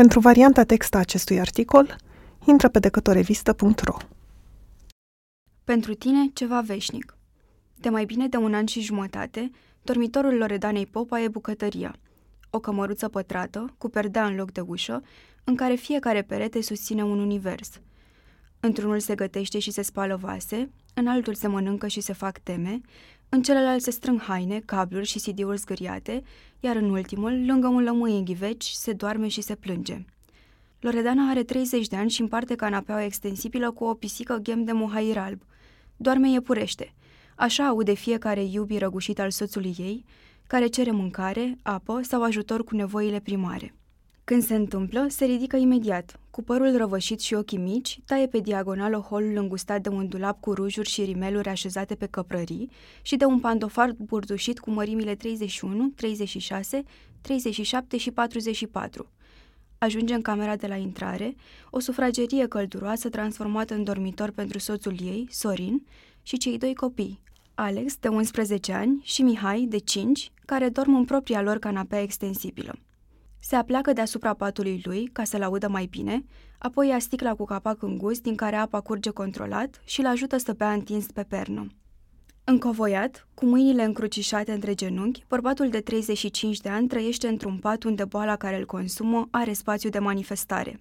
Pentru varianta text a acestui articol, intră pe decătorevistă.ro Pentru tine, ceva veșnic. De mai bine de un an și jumătate, dormitorul Loredanei Popa e bucătăria. O cămăruță pătrată, cu perdea în loc de ușă, în care fiecare perete susține un univers. Într-unul se gătește și se spală vase, în altul se mănâncă și se fac teme, în celălalt se strâng haine, cabluri și CD-uri zgâriate, iar în ultimul, lângă un lămâie în ghiveci, se doarme și se plânge. Loredana are 30 de ani și împarte canapeaua extensibilă cu o pisică ghem de mohair alb. Doarme iepurește. Așa aude fiecare iubi răgușit al soțului ei, care cere mâncare, apă sau ajutor cu nevoile primare. Când se întâmplă, se ridică imediat, cu părul răvășit și ochii mici, taie pe diagonală holul îngustat de un dulap cu rujuri și rimeluri așezate pe căprării și de un pantofar burdușit cu mărimile 31, 36, 37 și 44. Ajunge în camera de la intrare, o sufragerie călduroasă transformată în dormitor pentru soțul ei, Sorin, și cei doi copii, Alex, de 11 ani, și Mihai, de 5, care dorm în propria lor canapea extensibilă. Se apleacă deasupra patului lui, ca să-l audă mai bine, apoi ia sticla cu capac îngust din care apa curge controlat și îl ajută să bea întins pe pernă. Încovoiat, cu mâinile încrucișate între genunchi, bărbatul de 35 de ani trăiește într-un pat unde boala care îl consumă are spațiu de manifestare.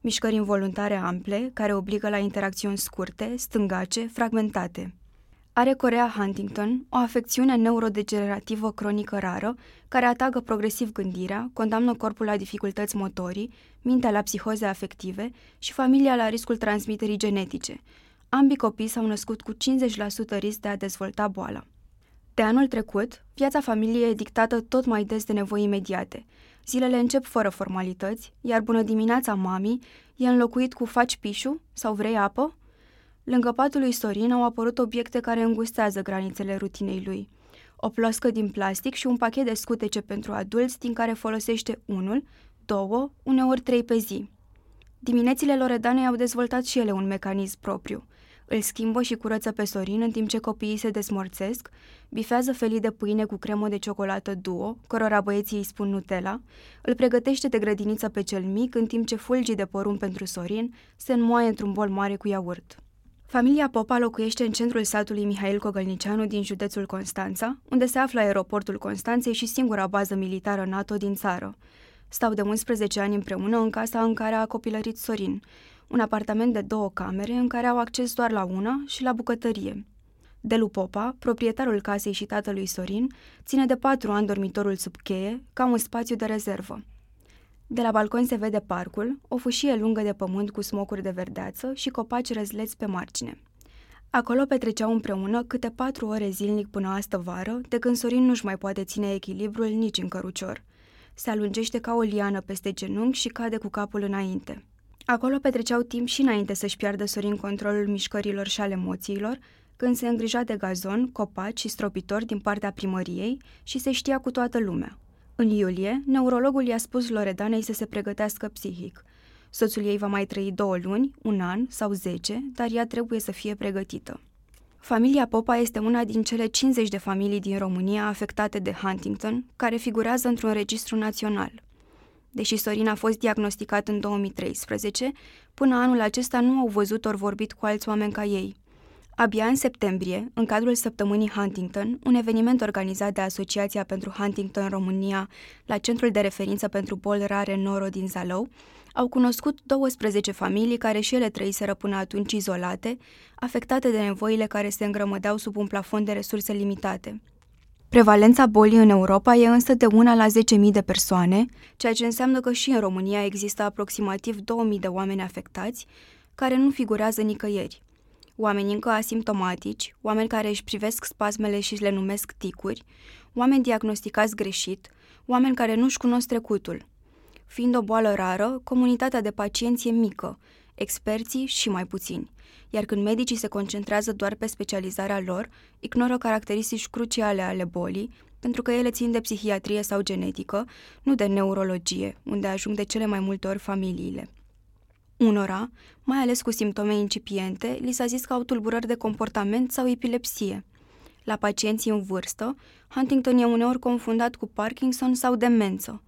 Mișcări involuntare ample, care obligă la interacțiuni scurte, stângace, fragmentate. Are Corea Huntington, o afecțiune neurodegenerativă cronică rară, care atagă progresiv gândirea, condamnă corpul la dificultăți motorii, mintea la psihoze afective și familia la riscul transmiterii genetice. Ambii copii s-au născut cu 50% risc de a dezvolta boala. De anul trecut, viața familiei e dictată tot mai des de nevoi imediate. Zilele încep fără formalități, iar bună dimineața mami e înlocuit cu faci pișu sau vrei apă? Lângă patul lui Sorin au apărut obiecte care îngustează granițele rutinei lui. O ploscă din plastic și un pachet de scutece pentru adulți din care folosește unul, două, uneori trei pe zi. Diminețile Loredanei au dezvoltat și ele un mecanism propriu. Îl schimbă și curăță pe Sorin în timp ce copiii se desmorțesc, bifează felii de pâine cu cremă de ciocolată duo, cărora băieții îi spun Nutella, îl pregătește de grădiniță pe cel mic în timp ce fulgii de porumb pentru Sorin se înmoaie într-un bol mare cu iaurt. Familia Popa locuiește în centrul satului Mihail Cogălnicianu din județul Constanța, unde se află aeroportul Constanței și singura bază militară NATO din țară. Stau de 11 ani împreună în casa în care a copilărit Sorin, un apartament de două camere în care au acces doar la una și la bucătărie. Delu Popa, proprietarul casei și tatălui Sorin, ține de patru ani dormitorul sub cheie, ca un spațiu de rezervă. De la balcon se vede parcul, o fâșie lungă de pământ cu smocuri de verdeață și copaci răzleți pe margine. Acolo petreceau împreună câte patru ore zilnic până astă vară, de când Sorin nu-și mai poate ține echilibrul nici în cărucior. Se alungește ca o liană peste genunchi și cade cu capul înainte. Acolo petreceau timp și înainte să-și piardă Sorin controlul mișcărilor și al emoțiilor, când se îngrija de gazon, copaci și stropitori din partea primăriei și se știa cu toată lumea. În iulie, neurologul i-a spus Loredanei să se pregătească psihic. Soțul ei va mai trăi două luni, un an sau zece, dar ea trebuie să fie pregătită. Familia Popa este una din cele 50 de familii din România afectate de Huntington, care figurează într-un registru național. Deși Sorin a fost diagnosticat în 2013, până anul acesta nu au văzut ori vorbit cu alți oameni ca ei. Abia în septembrie, în cadrul săptămânii Huntington, un eveniment organizat de Asociația pentru Huntington România la Centrul de Referință pentru Boli Rare Noro din Zalău, au cunoscut 12 familii care și ele trăiseră până atunci izolate, afectate de nevoile care se îngrămădeau sub un plafon de resurse limitate. Prevalența bolii în Europa e însă de 1 la 10.000 de persoane, ceea ce înseamnă că și în România există aproximativ 2.000 de oameni afectați, care nu figurează nicăieri oameni încă asimptomatici, oameni care își privesc spasmele și le numesc ticuri, oameni diagnosticați greșit, oameni care nu-și cunosc trecutul. Fiind o boală rară, comunitatea de pacienți e mică, experții și mai puțini, iar când medicii se concentrează doar pe specializarea lor, ignoră caracteristici cruciale ale bolii, pentru că ele țin de psihiatrie sau genetică, nu de neurologie, unde ajung de cele mai multe ori familiile. Unora, mai ales cu simptome incipiente, li s-a zis că au tulburări de comportament sau epilepsie. La pacienții în vârstă, Huntington e uneori confundat cu Parkinson sau demență.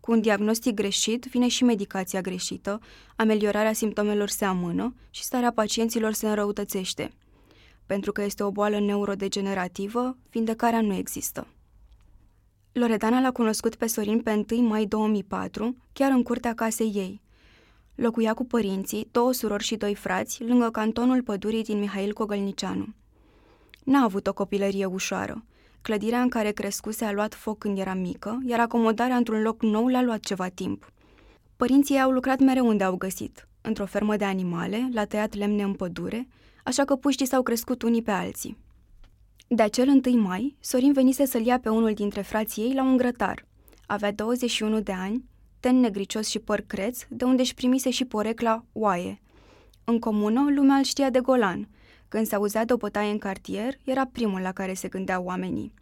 Cu un diagnostic greșit vine și medicația greșită, ameliorarea simptomelor se amână și starea pacienților se înrăutățește. Pentru că este o boală neurodegenerativă, vindecarea nu există. Loredana l-a cunoscut pe Sorin pe 1 mai 2004, chiar în curtea casei ei. Locuia cu părinții, două surori și doi frați, lângă cantonul pădurii din Mihail Cogălnicianu. N-a avut o copilărie ușoară. Clădirea în care crescuse a luat foc când era mică, iar acomodarea într-un loc nou l-a luat ceva timp. Părinții ei au lucrat mereu unde au găsit, într-o fermă de animale, la tăiat lemne în pădure, așa că puștii s-au crescut unii pe alții. De acel 1 mai, Sorin venise să-l ia pe unul dintre frații ei la un grătar. Avea 21 de ani, ten negricios și păr creț, de unde își primise și porecla oaie. În comună, lumea îl știa de golan. Când se auzea de o bătaie în cartier, era primul la care se gândeau oamenii.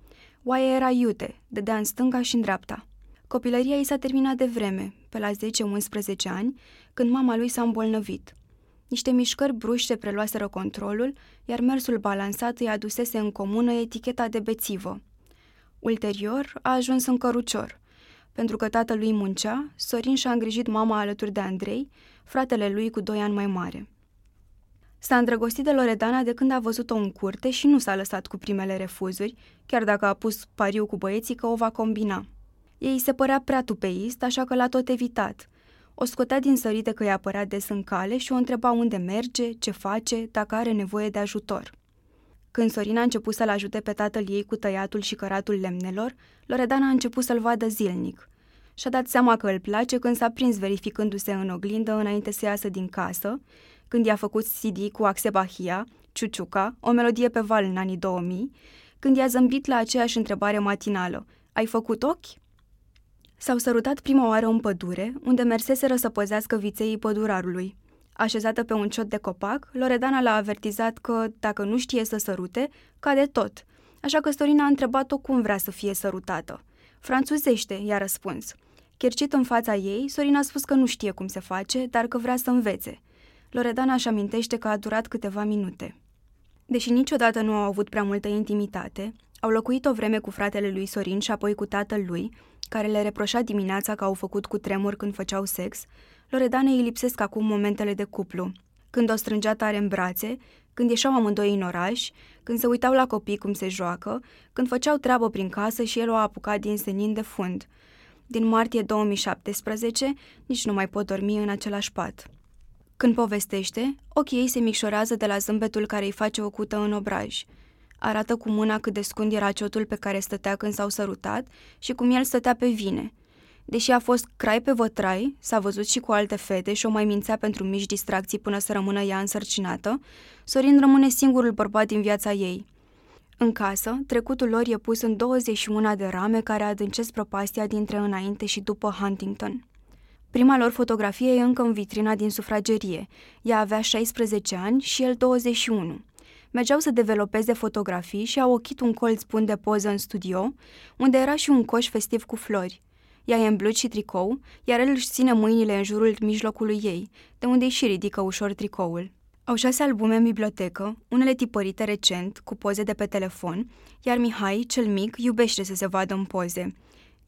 Oaie era iute, dădea în stânga și în dreapta. Copilăria ei s-a terminat de vreme, pe la 10-11 ani, când mama lui s-a îmbolnăvit. Niște mișcări bruște preluaseră controlul, iar mersul balansat îi adusese în comună eticheta de bețivă. Ulterior, a ajuns în cărucior. Pentru că tatălui muncea, Sorin și-a îngrijit mama alături de Andrei, fratele lui cu doi ani mai mare. S-a îndrăgostit de Loredana de când a văzut-o în curte și nu s-a lăsat cu primele refuzuri, chiar dacă a pus pariu cu băieții că o va combina. Ei se părea prea tupeist, așa că l-a tot evitat – o scotea din sărite că i-a apărea des în cale și o întreba unde merge, ce face, dacă are nevoie de ajutor. Când Sorina a început să-l ajute pe tatăl ei cu tăiatul și căratul lemnelor, Loredana a început să-l vadă zilnic. Și-a dat seama că îl place când s-a prins verificându-se în oglindă înainte să iasă din casă, când i-a făcut CD cu Axebahia, Ciuciuca, o melodie pe val în anii 2000, când i-a zâmbit la aceeași întrebare matinală. Ai făcut ochi? S-au sărutat prima oară în pădure, unde merseseră să păzească vițeii pădurarului. Așezată pe un ciot de copac, Loredana l-a avertizat că, dacă nu știe să sărute, cade tot. Așa că Storina a întrebat-o cum vrea să fie sărutată. Franțuzește, i-a răspuns. Chercit în fața ei, Sorina a spus că nu știe cum se face, dar că vrea să învețe. Loredana își amintește că a durat câteva minute. Deși niciodată nu au avut prea multă intimitate, au locuit o vreme cu fratele lui Sorin și apoi cu tatăl lui, care le reproșa dimineața că au făcut cu tremur când făceau sex, Loredane îi lipsesc acum momentele de cuplu. Când o strângea tare în brațe, când ieșeau amândoi în oraș, când se uitau la copii cum se joacă, când făceau treabă prin casă și el o a apucat din senin de fund. Din martie 2017, nici nu mai pot dormi în același pat. Când povestește, ochii ei se micșorează de la zâmbetul care îi face o cută în obraj – Arată cu mâna cât de scund era ciotul pe care stătea când s-au sărutat și cum el stătea pe vine. Deși a fost crai pe vătrai, s-a văzut și cu alte fete și o mai mințea pentru mici distracții până să rămână ea însărcinată, Sorin rămâne singurul bărbat din viața ei. În casă, trecutul lor e pus în 21 de rame care adâncesc propastia dintre înainte și după Huntington. Prima lor fotografie e încă în vitrina din sufragerie. Ea avea 16 ani și el 21 mergeau să developeze fotografii și au ochit un colț bun de poză în studio, unde era și un coș festiv cu flori. Ea e în blut și tricou, iar el își ține mâinile în jurul mijlocului ei, de unde îi și ridică ușor tricoul. Au șase albume în bibliotecă, unele tipărite recent, cu poze de pe telefon, iar Mihai, cel mic, iubește să se vadă în poze.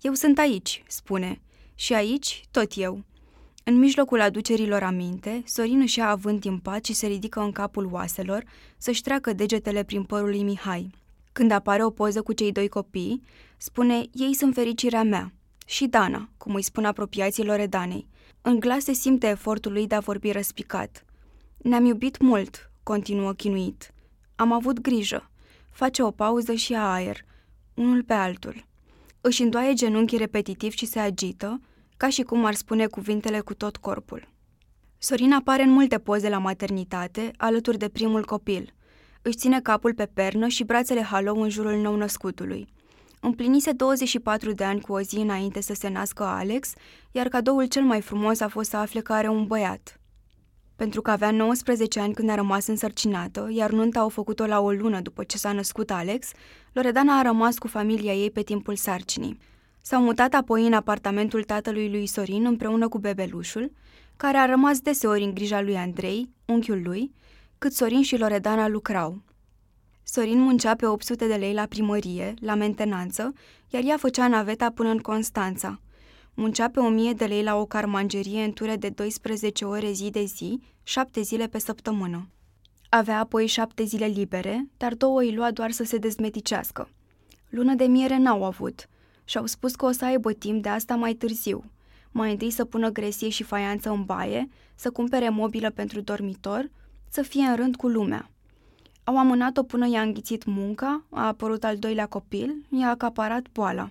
Eu sunt aici, spune. Și aici, tot eu. În mijlocul aducerilor aminte, Sorin își ia avânt din pat și se ridică în capul oaselor să-și treacă degetele prin părul lui Mihai. Când apare o poză cu cei doi copii, spune, ei sunt fericirea mea. Și Dana, cum îi spun apropiații Loredanei. În glas se simte efortul lui de a vorbi răspicat. Ne-am iubit mult, continuă chinuit. Am avut grijă. Face o pauză și a aer, unul pe altul. Își îndoaie genunchii repetitiv și se agită, ca și cum ar spune cuvintele cu tot corpul. Sorin apare în multe poze la maternitate, alături de primul copil. Își ține capul pe pernă și brațele halou în jurul nou-născutului. Împlinise 24 de ani cu o zi înainte să se nască Alex, iar cadoul cel mai frumos a fost să afle că are un băiat. Pentru că avea 19 ani când a rămas însărcinată, iar nunta au făcut-o la o lună după ce s-a născut Alex, Loredana a rămas cu familia ei pe timpul sarcinii. S-au mutat apoi în apartamentul tatălui lui Sorin împreună cu bebelușul, care a rămas deseori în grija lui Andrei, unchiul lui, cât Sorin și Loredana lucrau. Sorin muncea pe 800 de lei la primărie, la mentenanță, iar ea făcea naveta până în Constanța. Muncea pe 1000 de lei la o carmangerie în ture de 12 ore zi de zi, șapte zile pe săptămână. Avea apoi șapte zile libere, dar două îi lua doar să se dezmeticească. Lună de miere n-au avut și-au spus că o să aibă timp de asta mai târziu. Mai întâi să pună gresie și faianță în baie, să cumpere mobilă pentru dormitor, să fie în rând cu lumea. Au amânat-o până i-a înghițit munca, a apărut al doilea copil, i-a acaparat boala.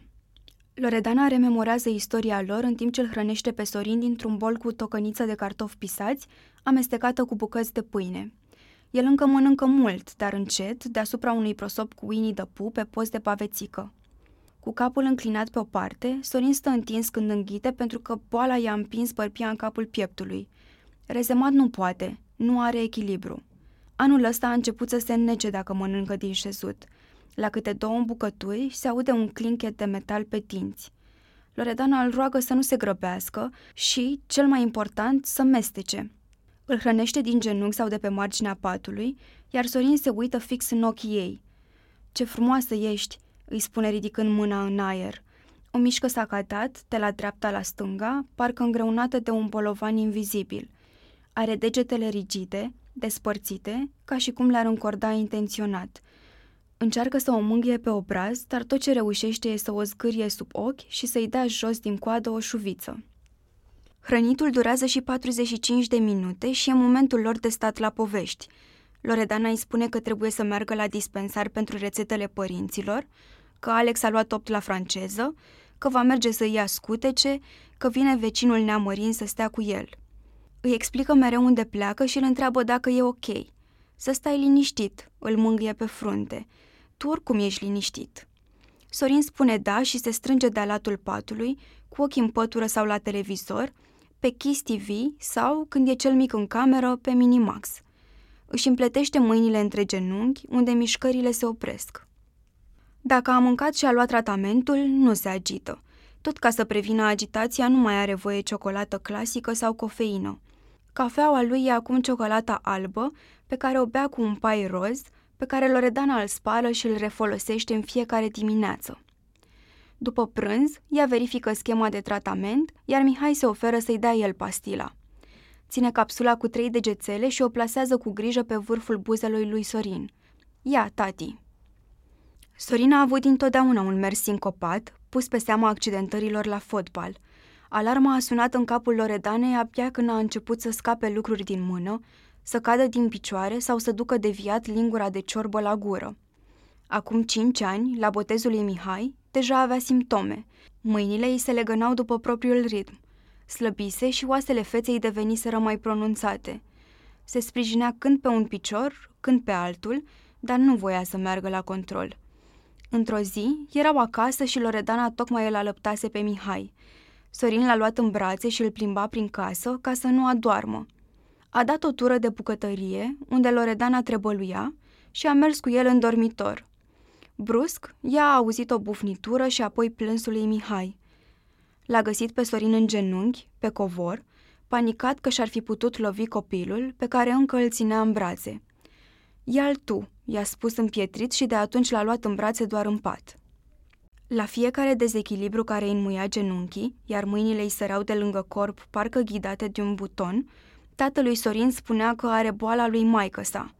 Loredana rememorează istoria lor în timp ce îl hrănește pe Sorin dintr-un bol cu tocăniță de cartofi pisați, amestecată cu bucăți de pâine. El încă mănâncă mult, dar încet, deasupra unui prosop cu Winnie the Pooh pe post de pavețică. Cu capul înclinat pe o parte, Sorin stă întins când înghite pentru că boala i-a împins bărpia în capul pieptului. Rezemat nu poate, nu are echilibru. Anul ăsta a început să se înnece dacă mănâncă din șezut. La câte două îmbucături se aude un clinchet de metal pe dinți. Loredana îl roagă să nu se grăbească și, cel mai important, să mestece. Îl hrănește din genunchi sau de pe marginea patului, iar Sorin se uită fix în ochii ei. Ce frumoasă ești!" îi spune ridicând mâna în aer. O mișcă s-a catat, de la dreapta la stânga, parcă îngreunată de un bolovan invizibil. Are degetele rigide, despărțite, ca și cum le-ar încorda intenționat. Încearcă să o mângâie pe obraz, dar tot ce reușește e să o zgârie sub ochi și să-i dea jos din coadă o șuviță. Hrănitul durează și 45 de minute și e momentul lor de stat la povești. Loredana îi spune că trebuie să meargă la dispensar pentru rețetele părinților, că Alex a luat opt la franceză, că va merge să ia scutece, că vine vecinul neamărin să stea cu el. Îi explică mereu unde pleacă și îl întreabă dacă e ok. Să stai liniștit, îl mângâie pe frunte. Tu oricum ești liniștit. Sorin spune da și se strânge de latul patului, cu ochii în pătură sau la televizor, pe Kiss TV sau, când e cel mic în cameră, pe Minimax. Își împletește mâinile între genunchi, unde mișcările se opresc. Dacă a mâncat și a luat tratamentul, nu se agită. Tot ca să prevină agitația, nu mai are voie ciocolată clasică sau cofeină. Cafeaua lui e acum ciocolata albă, pe care o bea cu un pai roz, pe care Loredana îl spală și îl refolosește în fiecare dimineață. După prânz, ea verifică schema de tratament, iar Mihai se oferă să-i dea el pastila. Ține capsula cu trei degețele și o plasează cu grijă pe vârful buzelui lui Sorin. Ia, tati! Sorin a avut întotdeauna un mers sincopat, pus pe seama accidentărilor la fotbal. Alarma a sunat în capul Loredanei abia când a început să scape lucruri din mână, să cadă din picioare sau să ducă deviat lingura de ciorbă la gură. Acum cinci ani, la botezul lui Mihai, deja avea simptome. Mâinile îi se legănau după propriul ritm. Slăbise și oasele feței deveniseră mai pronunțate. Se sprijinea când pe un picior, când pe altul, dar nu voia să meargă la control. Într-o zi, erau acasă și Loredana tocmai îl alăptase pe Mihai. Sorin l-a luat în brațe și îl plimba prin casă ca să nu adoarmă. A dat o tură de bucătărie, unde Loredana trebăluia, și a mers cu el în dormitor. Brusc, ea a auzit o bufnitură și apoi plânsul lui Mihai. L-a găsit pe Sorin în genunchi, pe covor, panicat că și-ar fi putut lovi copilul, pe care încă îl ținea în brațe. Ia-l tu, i-a spus împietrit și de atunci l-a luat în brațe doar în pat. La fiecare dezechilibru care îi înmuia genunchii, iar mâinile îi săreau de lângă corp, parcă ghidate de un buton, tatălui Sorin spunea că are boala lui maică sa,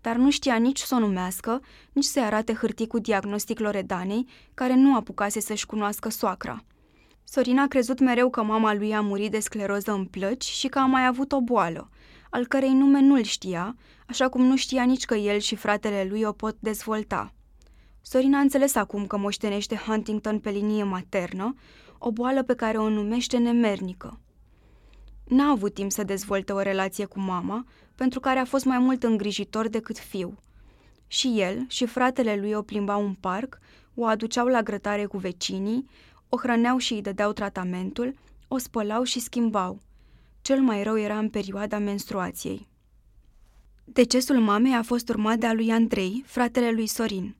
dar nu știa nici să o numească, nici să-i arate hârtii cu diagnostic Loredanei, care nu apucase să-și cunoască soacra. Sorin a crezut mereu că mama lui a murit de scleroză în plăci și că a mai avut o boală, al cărei nume nu-l știa, așa cum nu știa nici că el și fratele lui o pot dezvolta. Sorin a înțeles acum că moștenește Huntington pe linie maternă, o boală pe care o numește nemernică. N-a avut timp să dezvolte o relație cu mama, pentru care a fost mai mult îngrijitor decât fiu. Și el și fratele lui o plimbau în parc, o aduceau la grătare cu vecinii, o hrăneau și îi dădeau tratamentul, o spălau și schimbau. Cel mai rău era în perioada menstruației. Decesul mamei a fost urmat de a lui Andrei, fratele lui Sorin.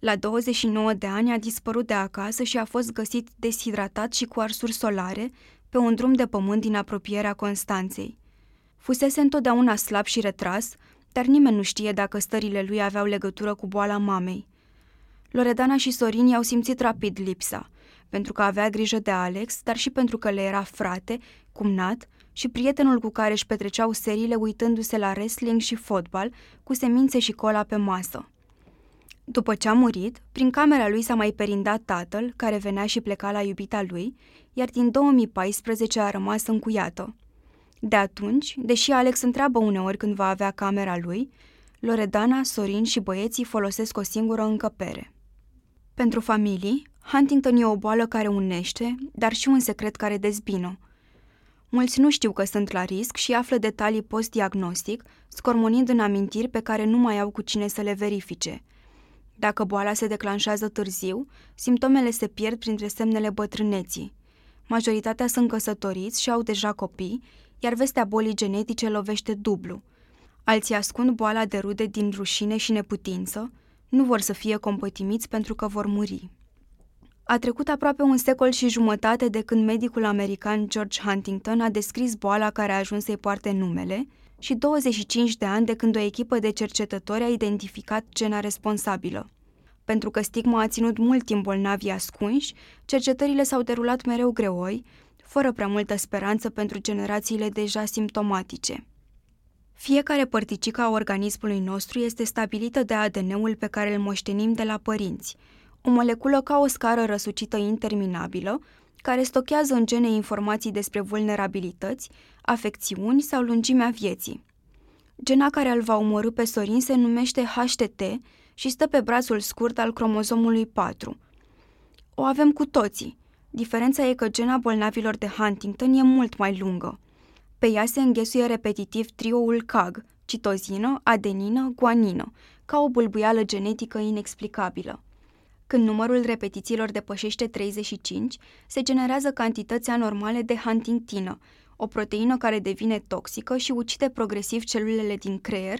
La 29 de ani a dispărut de acasă și a fost găsit deshidratat și cu arsuri solare pe un drum de pământ din apropierea Constanței. Fusese întotdeauna slab și retras, dar nimeni nu știe dacă stările lui aveau legătură cu boala mamei. Loredana și Sorin i-au simțit rapid lipsa. pentru că avea grijă de Alex, dar și pentru că le era frate, cumnat și prietenul cu care își petreceau seriile uitându-se la wrestling și fotbal, cu semințe și cola pe masă. După ce a murit, prin camera lui s-a mai perindat tatăl, care venea și pleca la iubita lui, iar din 2014 a rămas încuiată. De atunci, deși Alex întreabă uneori când va avea camera lui, Loredana, Sorin și băieții folosesc o singură încăpere. Pentru familii, Huntington e o boală care unește, dar și un secret care dezbină. Mulți nu știu că sunt la risc și află detalii post-diagnostic, scormonind în amintiri pe care nu mai au cu cine să le verifice. Dacă boala se declanșează târziu, simptomele se pierd printre semnele bătrâneții. Majoritatea sunt căsătoriți și au deja copii, iar vestea bolii genetice lovește dublu. Alții ascund boala de rude din rușine și neputință, nu vor să fie compătimiți pentru că vor muri. A trecut aproape un secol și jumătate de când medicul american George Huntington a descris boala care a ajuns să-i poarte numele și 25 de ani de când o echipă de cercetători a identificat gena responsabilă. Pentru că stigma a ținut mult timp bolnavii ascunși, cercetările s-au derulat mereu greoi, fără prea multă speranță pentru generațiile deja simptomatice. Fiecare părticică a organismului nostru este stabilită de ADN-ul pe care îl moștenim de la părinți, o moleculă ca o scară răsucită interminabilă, care stochează în gene informații despre vulnerabilități, afecțiuni sau lungimea vieții. Gena care îl va omorâ pe Sorin se numește HTT și stă pe brațul scurt al cromozomului 4. O avem cu toții. Diferența e că gena bolnavilor de Huntington e mult mai lungă. Pe ea se înghesuie repetitiv trioul CAG, citozină, adenină, guanină, ca o bulbuială genetică inexplicabilă. Când numărul repetițiilor depășește 35, se generează cantități anormale de huntingtină, o proteină care devine toxică și ucide progresiv celulele din creier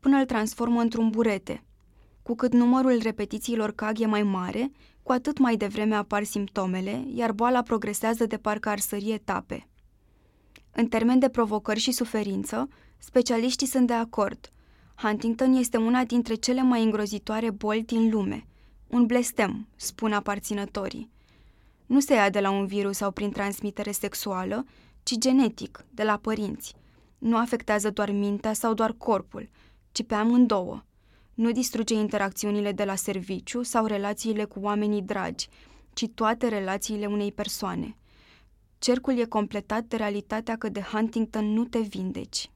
până îl transformă într-un burete. Cu cât numărul repetițiilor CAG e mai mare, cu atât mai devreme apar simptomele, iar boala progresează de parcă ar sări etape. În termen de provocări și suferință, specialiștii sunt de acord. Huntington este una dintre cele mai îngrozitoare boli din lume. Un blestem, spun aparținătorii. Nu se ia de la un virus sau prin transmitere sexuală, ci genetic, de la părinți. Nu afectează doar mintea sau doar corpul, ci pe amândouă. Nu distruge interacțiunile de la serviciu sau relațiile cu oamenii dragi, ci toate relațiile unei persoane. Cercul e completat de realitatea că de Huntington nu te vindeci.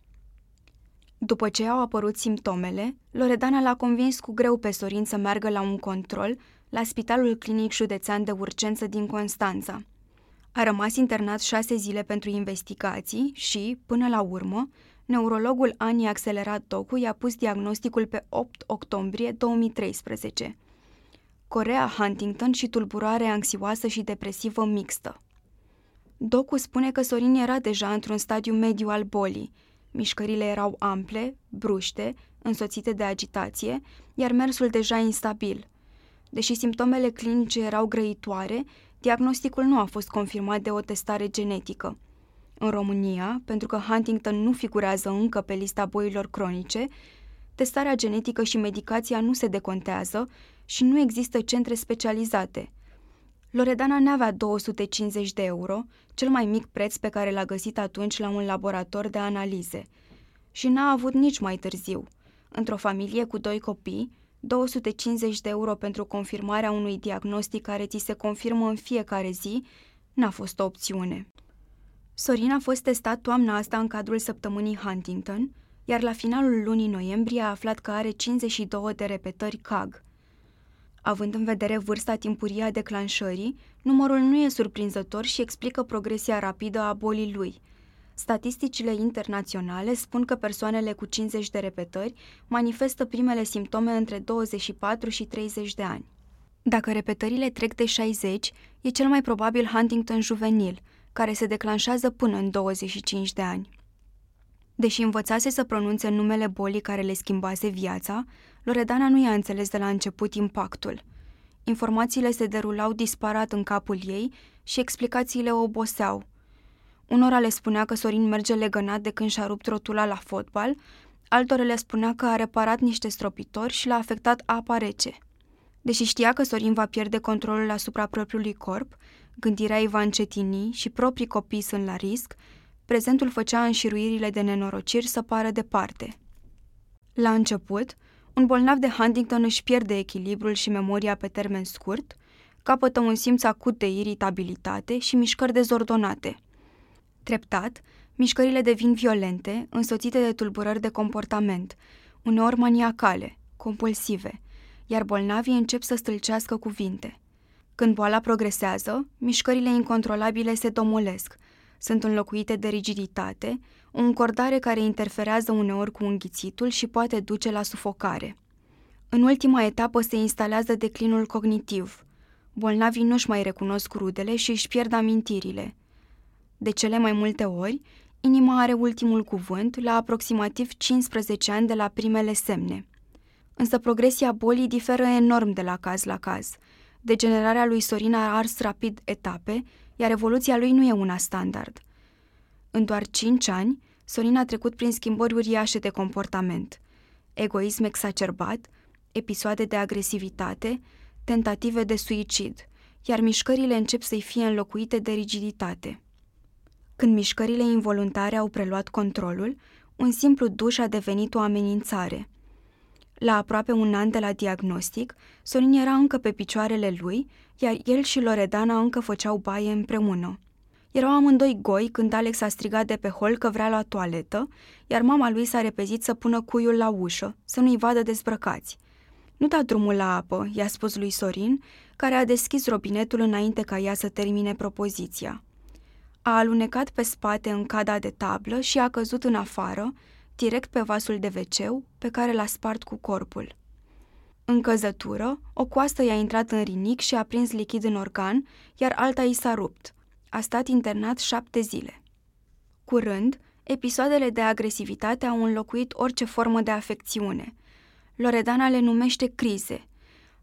După ce au apărut simptomele, Loredana l-a convins cu greu pe Sorin să meargă la un control la Spitalul Clinic Județean de Urgență din Constanța. A rămas internat șase zile pentru investigații și, până la urmă, neurologul Ani Accelerat Docu i-a pus diagnosticul pe 8 octombrie 2013. Corea Huntington și tulburare anxioasă și depresivă mixtă. Docu spune că Sorin era deja într-un stadiu mediu al bolii. Mișcările erau ample, bruște, însoțite de agitație, iar mersul deja instabil. Deși simptomele clinice erau grăitoare, diagnosticul nu a fost confirmat de o testare genetică. În România, pentru că Huntington nu figurează încă pe lista boilor cronice, testarea genetică și medicația nu se decontează și nu există centre specializate – Loredana n-avea 250 de euro, cel mai mic preț pe care l-a găsit atunci la un laborator de analize. Și n-a avut nici mai târziu. Într-o familie cu doi copii, 250 de euro pentru confirmarea unui diagnostic care ți se confirmă în fiecare zi, n-a fost o opțiune. Sorin a fost testat toamna asta în cadrul săptămânii Huntington, iar la finalul lunii noiembrie a aflat că are 52 de repetări CAG – Având în vedere vârsta timpurie a declanșării, numărul nu e surprinzător și explică progresia rapidă a bolii lui. Statisticile internaționale spun că persoanele cu 50 de repetări manifestă primele simptome între 24 și 30 de ani. Dacă repetările trec de 60, e cel mai probabil Huntington juvenil, care se declanșează până în 25 de ani. Deși învățase să pronunțe numele bolii care le schimbase viața, Loredana nu i-a înțeles de la început impactul. Informațiile se derulau disparat în capul ei și explicațiile o oboseau. Unora le spunea că Sorin merge legănat de când și-a rupt rotula la fotbal, altora le spunea că a reparat niște stropitori și l-a afectat apa rece. Deși știa că Sorin va pierde controlul asupra propriului corp, gândirea îi va încetini și proprii copii sunt la risc, prezentul făcea înșiruirile de nenorociri să pară departe. La început, un bolnav de Huntington își pierde echilibrul și memoria pe termen scurt, capătă un simț acut de iritabilitate și mișcări dezordonate. Treptat, mișcările devin violente, însoțite de tulburări de comportament, uneori maniacale, compulsive, iar bolnavii încep să stâlcească cuvinte. Când boala progresează, mișcările incontrolabile se domolesc, sunt înlocuite de rigiditate, o încordare care interferează uneori cu înghițitul și poate duce la sufocare. În ultima etapă se instalează declinul cognitiv. Bolnavii nu-și mai recunosc rudele și își pierd amintirile. De cele mai multe ori, inima are ultimul cuvânt la aproximativ 15 ani de la primele semne. Însă progresia bolii diferă enorm de la caz la caz. Degenerarea lui Sorin a ars rapid etape, iar evoluția lui nu e una standard. În doar 5 ani, Sorin a trecut prin schimbări uriașe de comportament. Egoism exacerbat, episoade de agresivitate, tentative de suicid, iar mișcările încep să-i fie înlocuite de rigiditate. Când mișcările involuntare au preluat controlul, un simplu duș a devenit o amenințare. La aproape un an de la diagnostic, Sorin era încă pe picioarele lui, iar el și Loredana încă făceau baie împreună. Erau amândoi goi când Alex a strigat de pe hol că vrea la toaletă, iar mama lui s-a repezit să pună cuiul la ușă, să nu-i vadă dezbrăcați. Nu da drumul la apă, i-a spus lui Sorin, care a deschis robinetul înainte ca ea să termine propoziția. A alunecat pe spate în cada de tablă și a căzut în afară, direct pe vasul de veceu, pe care l-a spart cu corpul. În căzătură, o coastă i-a intrat în rinic și a prins lichid în organ, iar alta i s-a rupt. A stat internat șapte zile. Curând, episoadele de agresivitate au înlocuit orice formă de afecțiune. Loredana le numește crize.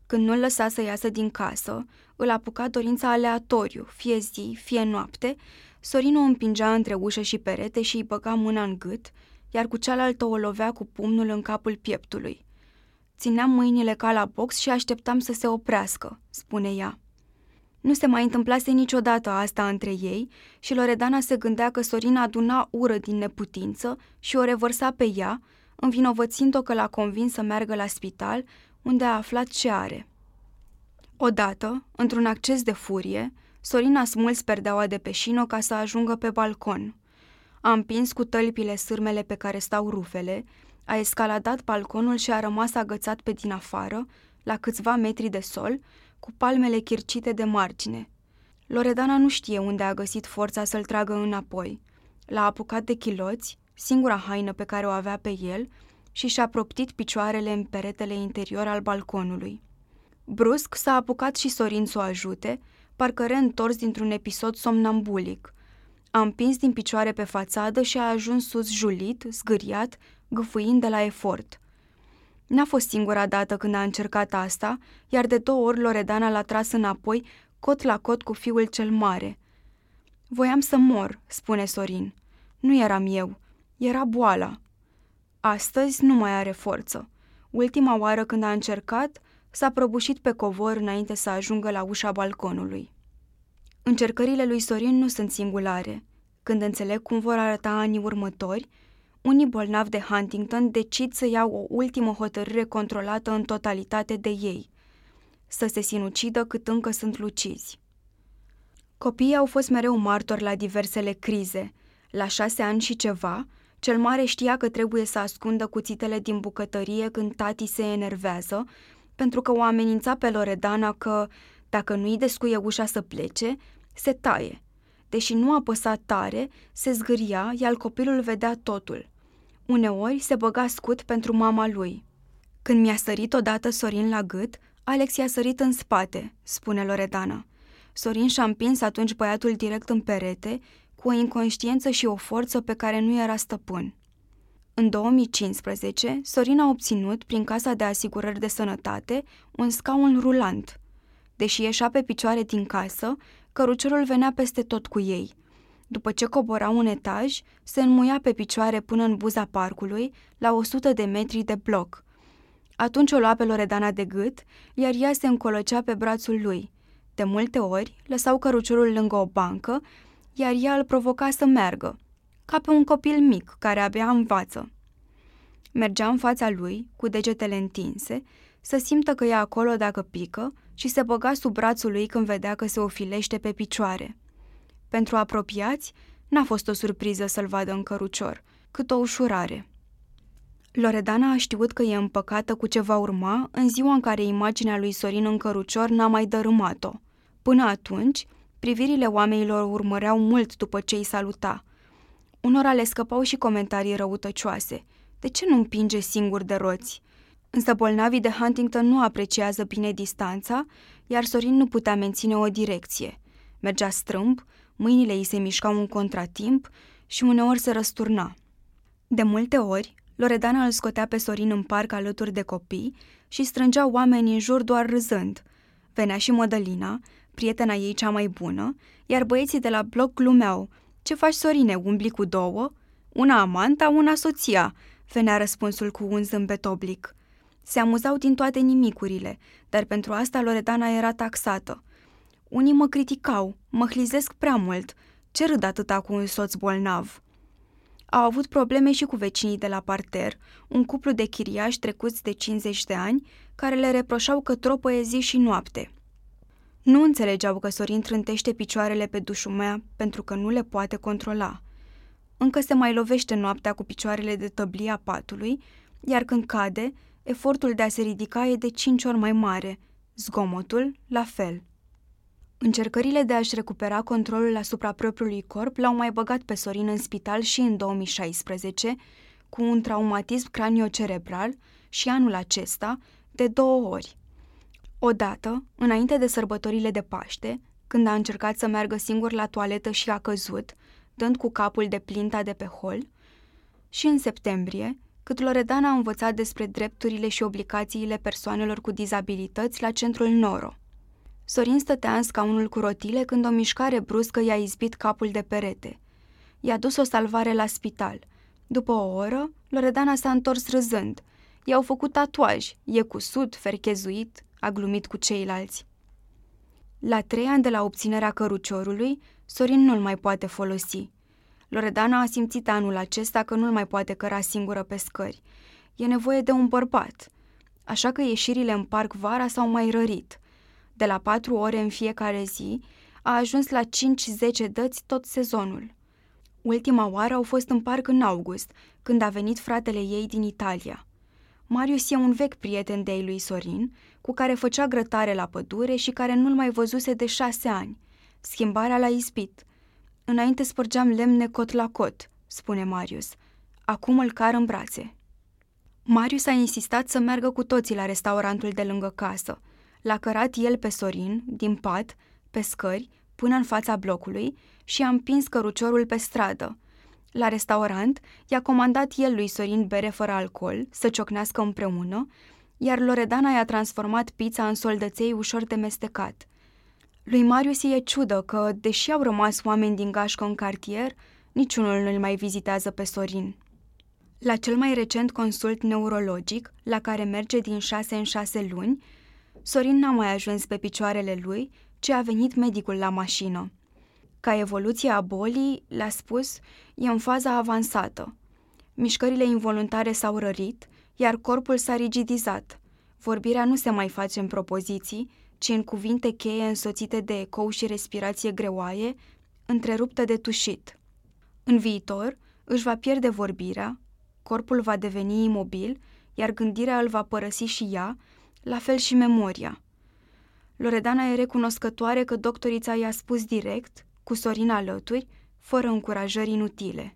Când nu-l lăsa să iasă din casă, îl apuca dorința aleatoriu, fie zi, fie noapte, Sorin o împingea între ușă și perete și îi băga mâna în gât, iar cu cealaltă o lovea cu pumnul în capul pieptului. Țineam mâinile ca la box și așteptam să se oprească, spune ea. Nu se mai întâmplase niciodată asta între ei și Loredana se gândea că Sorin aduna ură din neputință și o revărsa pe ea, învinovățind-o că l-a convins să meargă la spital, unde a aflat ce are. Odată, într-un acces de furie, Sorin a smuls perdeaua de pe șino ca să ajungă pe balcon. A împins cu tălpile sârmele pe care stau rufele, a escaladat balconul și a rămas agățat pe din afară, la câțiva metri de sol, cu palmele chircite de margine. Loredana nu știe unde a găsit forța să-l tragă înapoi. L-a apucat de chiloți, singura haină pe care o avea pe el, și și-a proptit picioarele în peretele interior al balconului. Brusc s-a apucat și Sorin să o ajute, parcă reîntors dintr-un episod somnambulic. A împins din picioare pe fațadă și a ajuns sus julit, zgâriat, gâfâind de la efort. N-a fost singura dată când a încercat asta, iar de două ori Loredana l-a tras înapoi, cot la cot cu fiul cel mare. Voiam să mor, spune Sorin. Nu eram eu, era boala. Astăzi nu mai are forță. Ultima oară când a încercat, s-a prăbușit pe covor înainte să ajungă la ușa balconului. Încercările lui Sorin nu sunt singulare. Când înțeleg cum vor arăta anii următori, unii bolnavi de Huntington decid să iau o ultimă hotărâre controlată în totalitate de ei, să se sinucidă cât încă sunt lucizi. Copiii au fost mereu martori la diversele crize. La șase ani și ceva, cel mare știa că trebuie să ascundă cuțitele din bucătărie când tati se enervează, pentru că o amenința pe Loredana că, dacă nu-i descuie ușa să plece, se taie. Deși nu apăsa tare, se zgâria, iar copilul vedea totul. Uneori se băga scut pentru mama lui. Când mi-a sărit odată Sorin la gât, Alex i-a sărit în spate, spune Loredana. Sorin și-a împins atunci băiatul direct în perete, cu o inconștiență și o forță pe care nu era stăpân. În 2015, Sorin a obținut, prin Casa de Asigurări de Sănătate, un scaun rulant. Deși ieșea pe picioare din casă, căruciorul venea peste tot cu ei – după ce cobora un etaj, se înmuia pe picioare până în buza parcului, la 100 de metri de bloc. Atunci o lua pe Loredana de gât, iar ea se încolăcea pe brațul lui. De multe ori, lăsau căruciorul lângă o bancă, iar ea îl provoca să meargă, ca pe un copil mic care abia învață. Mergea în fața lui, cu degetele întinse, să simtă că e acolo dacă pică și se băga sub brațul lui când vedea că se ofilește pe picioare. Pentru apropiați, n-a fost o surpriză să-l vadă în cărucior, cât o ușurare. Loredana a știut că e împăcată cu ce va urma în ziua în care imaginea lui Sorin în cărucior n-a mai dărâmat-o. Până atunci, privirile oamenilor urmăreau mult după ce îi saluta. Unora le scăpau și comentarii răutăcioase. De ce nu împinge singur de roți? Însă bolnavii de Huntington nu apreciază bine distanța, iar Sorin nu putea menține o direcție. Mergea strâmb, mâinile îi se mișcau în contratimp și uneori se răsturna. De multe ori, Loredana îl scotea pe Sorin în parc alături de copii și strângea oamenii în jur doar râzând. Venea și Mădălina, prietena ei cea mai bună, iar băieții de la bloc glumeau. Ce faci, Sorine, umbli cu două? Una amanta, una soția, venea răspunsul cu un zâmbet oblic. Se amuzau din toate nimicurile, dar pentru asta Loredana era taxată. Unii mă criticau, mă hlizesc prea mult. Ce râd atâta cu un soț bolnav? Au avut probleme și cu vecinii de la parter, un cuplu de chiriași trecuți de 50 de ani, care le reproșau că tropăie zi și noapte. Nu înțelegeau că Sorin trântește picioarele pe dușumea pentru că nu le poate controla. Încă se mai lovește noaptea cu picioarele de tăblia patului, iar când cade, efortul de a se ridica e de cinci ori mai mare, zgomotul la fel. Încercările de a-și recupera controlul asupra propriului corp l-au mai băgat pe Sorin în spital și în 2016, cu un traumatism craniocerebral și anul acesta, de două ori. Odată, înainte de sărbătorile de Paște, când a încercat să meargă singur la toaletă și a căzut, dând cu capul de plinta de pe hol, și în septembrie, cât Loredana a învățat despre drepturile și obligațiile persoanelor cu dizabilități la centrul Noro. Sorin stătea în scaunul cu rotile când o mișcare bruscă i-a izbit capul de perete. I-a dus o salvare la spital. După o oră, Loredana s-a întors râzând. I-au făcut tatuaj, e cusut, ferchezuit, a glumit cu ceilalți. La trei ani de la obținerea căruciorului, Sorin nu-l mai poate folosi. Loredana a simțit anul acesta că nu-l mai poate căra singură pe scări. E nevoie de un bărbat. Așa că ieșirile în parc vara s-au mai rărit. De la patru ore în fiecare zi, a ajuns la 5-10 dăți tot sezonul. Ultima oară au fost în parc în august, când a venit fratele ei din Italia. Marius e un vechi prieten de-ai lui Sorin, cu care făcea grătare la pădure și care nu-l mai văzuse de șase ani. Schimbarea l-a ispit. Înainte spărgeam lemne cot la cot, spune Marius. Acum îl car în brațe. Marius a insistat să meargă cu toții la restaurantul de lângă casă. L-a cărat el pe Sorin, din pat, pe scări, până în fața blocului și a împins căruciorul pe stradă. La restaurant, i-a comandat el lui Sorin bere fără alcool, să ciocnească împreună, iar Loredana i-a transformat pizza în soldăței ușor de mestecat. Lui Marius e ciudă că, deși au rămas oameni din gașcă în cartier, niciunul nu-l mai vizitează pe Sorin. La cel mai recent consult neurologic, la care merge din șase în șase luni, Sorin n-a mai ajuns pe picioarele lui, ci a venit medicul la mașină. Ca evoluție a bolii, le-a spus, e în faza avansată. Mișcările involuntare s-au rărit, iar corpul s-a rigidizat. Vorbirea nu se mai face în propoziții, ci în cuvinte cheie însoțite de ecou și respirație greoaie, întreruptă de tușit. În viitor, își va pierde vorbirea, corpul va deveni imobil, iar gândirea îl va părăsi și ea, la fel și memoria. Loredana e recunoscătoare că doctorița i-a spus direct, cu Sorin alături, fără încurajări inutile.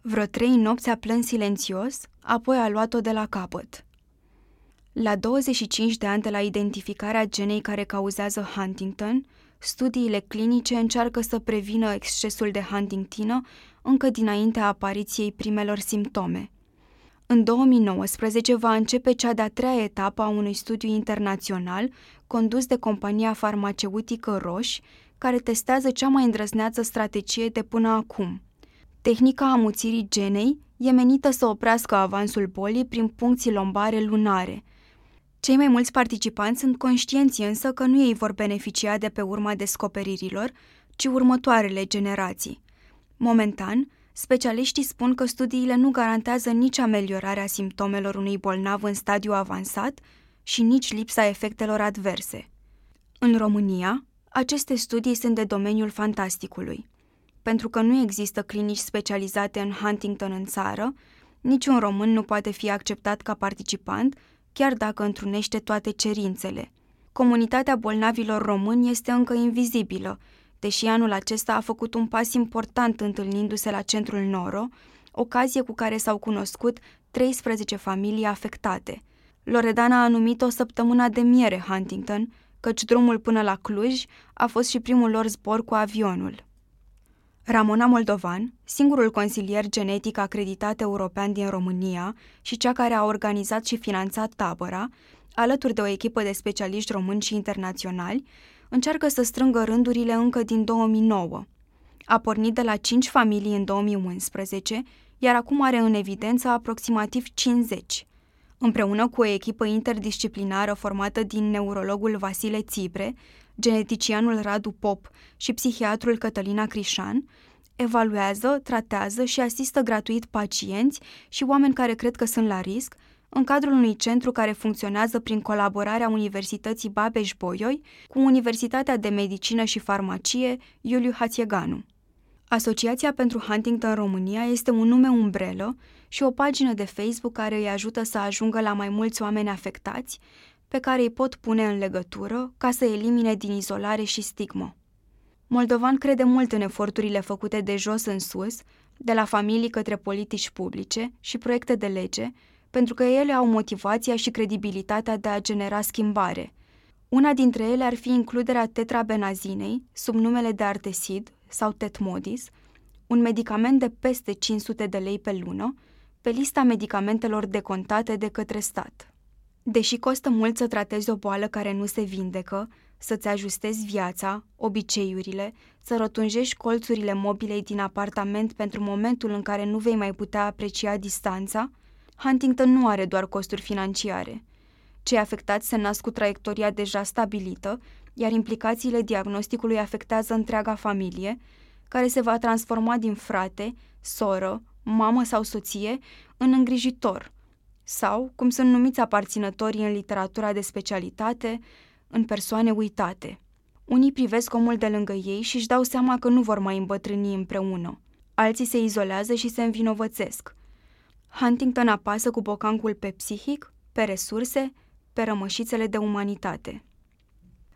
Vreo trei nopți a plâns silențios, apoi a luat-o de la capăt. La 25 de ani de la identificarea genei care cauzează Huntington, studiile clinice încearcă să prevină excesul de Huntingtonă încă dinaintea apariției primelor simptome – în 2019 va începe cea de-a treia etapă a unui studiu internațional condus de compania farmaceutică Roche, care testează cea mai îndrăzneață strategie de până acum. Tehnica amuțirii genei e menită să oprească avansul bolii prin puncții lombare lunare. Cei mai mulți participanți sunt conștienți însă că nu ei vor beneficia de pe urma descoperirilor, ci următoarele generații. Momentan, specialiștii spun că studiile nu garantează nici ameliorarea simptomelor unui bolnav în stadiu avansat și nici lipsa efectelor adverse. În România, aceste studii sunt de domeniul fantasticului. Pentru că nu există clinici specializate în Huntington în țară, niciun român nu poate fi acceptat ca participant, chiar dacă întrunește toate cerințele. Comunitatea bolnavilor români este încă invizibilă, deși anul acesta a făcut un pas important întâlnindu-se la centrul Noro, ocazie cu care s-au cunoscut 13 familii afectate. Loredana a numit o săptămână de miere Huntington, căci drumul până la Cluj a fost și primul lor zbor cu avionul. Ramona Moldovan, singurul consilier genetic acreditat european din România și cea care a organizat și finanțat tabăra, alături de o echipă de specialiști români și internaționali, încearcă să strângă rândurile încă din 2009. A pornit de la 5 familii în 2011, iar acum are în evidență aproximativ 50. Împreună cu o echipă interdisciplinară formată din neurologul Vasile Țibre, geneticianul Radu Pop și psihiatrul Cătălina Crișan, evaluează, tratează și asistă gratuit pacienți și oameni care cred că sunt la risc, în cadrul unui centru care funcționează prin colaborarea Universității Babeș-Bolyai cu Universitatea de Medicină și Farmacie Iuliu Hațieganu. Asociația pentru Huntington România este un nume umbrelă și o pagină de Facebook care îi ajută să ajungă la mai mulți oameni afectați, pe care îi pot pune în legătură ca să elimine din izolare și stigmă. Moldovan crede mult în eforturile făcute de jos în sus, de la familii către politici publice și proiecte de lege, pentru că ele au motivația și credibilitatea de a genera schimbare. Una dintre ele ar fi includerea tetrabenazinei, sub numele de Artesid sau Tetmodis, un medicament de peste 500 de lei pe lună, pe lista medicamentelor decontate de către stat. Deși costă mult să tratezi o boală care nu se vindecă, să-ți ajustezi viața, obiceiurile, să rotunjești colțurile mobilei din apartament pentru momentul în care nu vei mai putea aprecia distanța, Huntington nu are doar costuri financiare. Cei afectați se nasc cu traiectoria deja stabilită, iar implicațiile diagnosticului afectează întreaga familie, care se va transforma din frate, soră, mamă sau soție în îngrijitor, sau, cum sunt numiți aparținătorii în literatura de specialitate, în persoane uitate. Unii privesc omul de lângă ei și își dau seama că nu vor mai îmbătrâni împreună. Alții se izolează și se învinovățesc. Huntington apasă cu bocancul pe psihic, pe resurse, pe rămășițele de umanitate.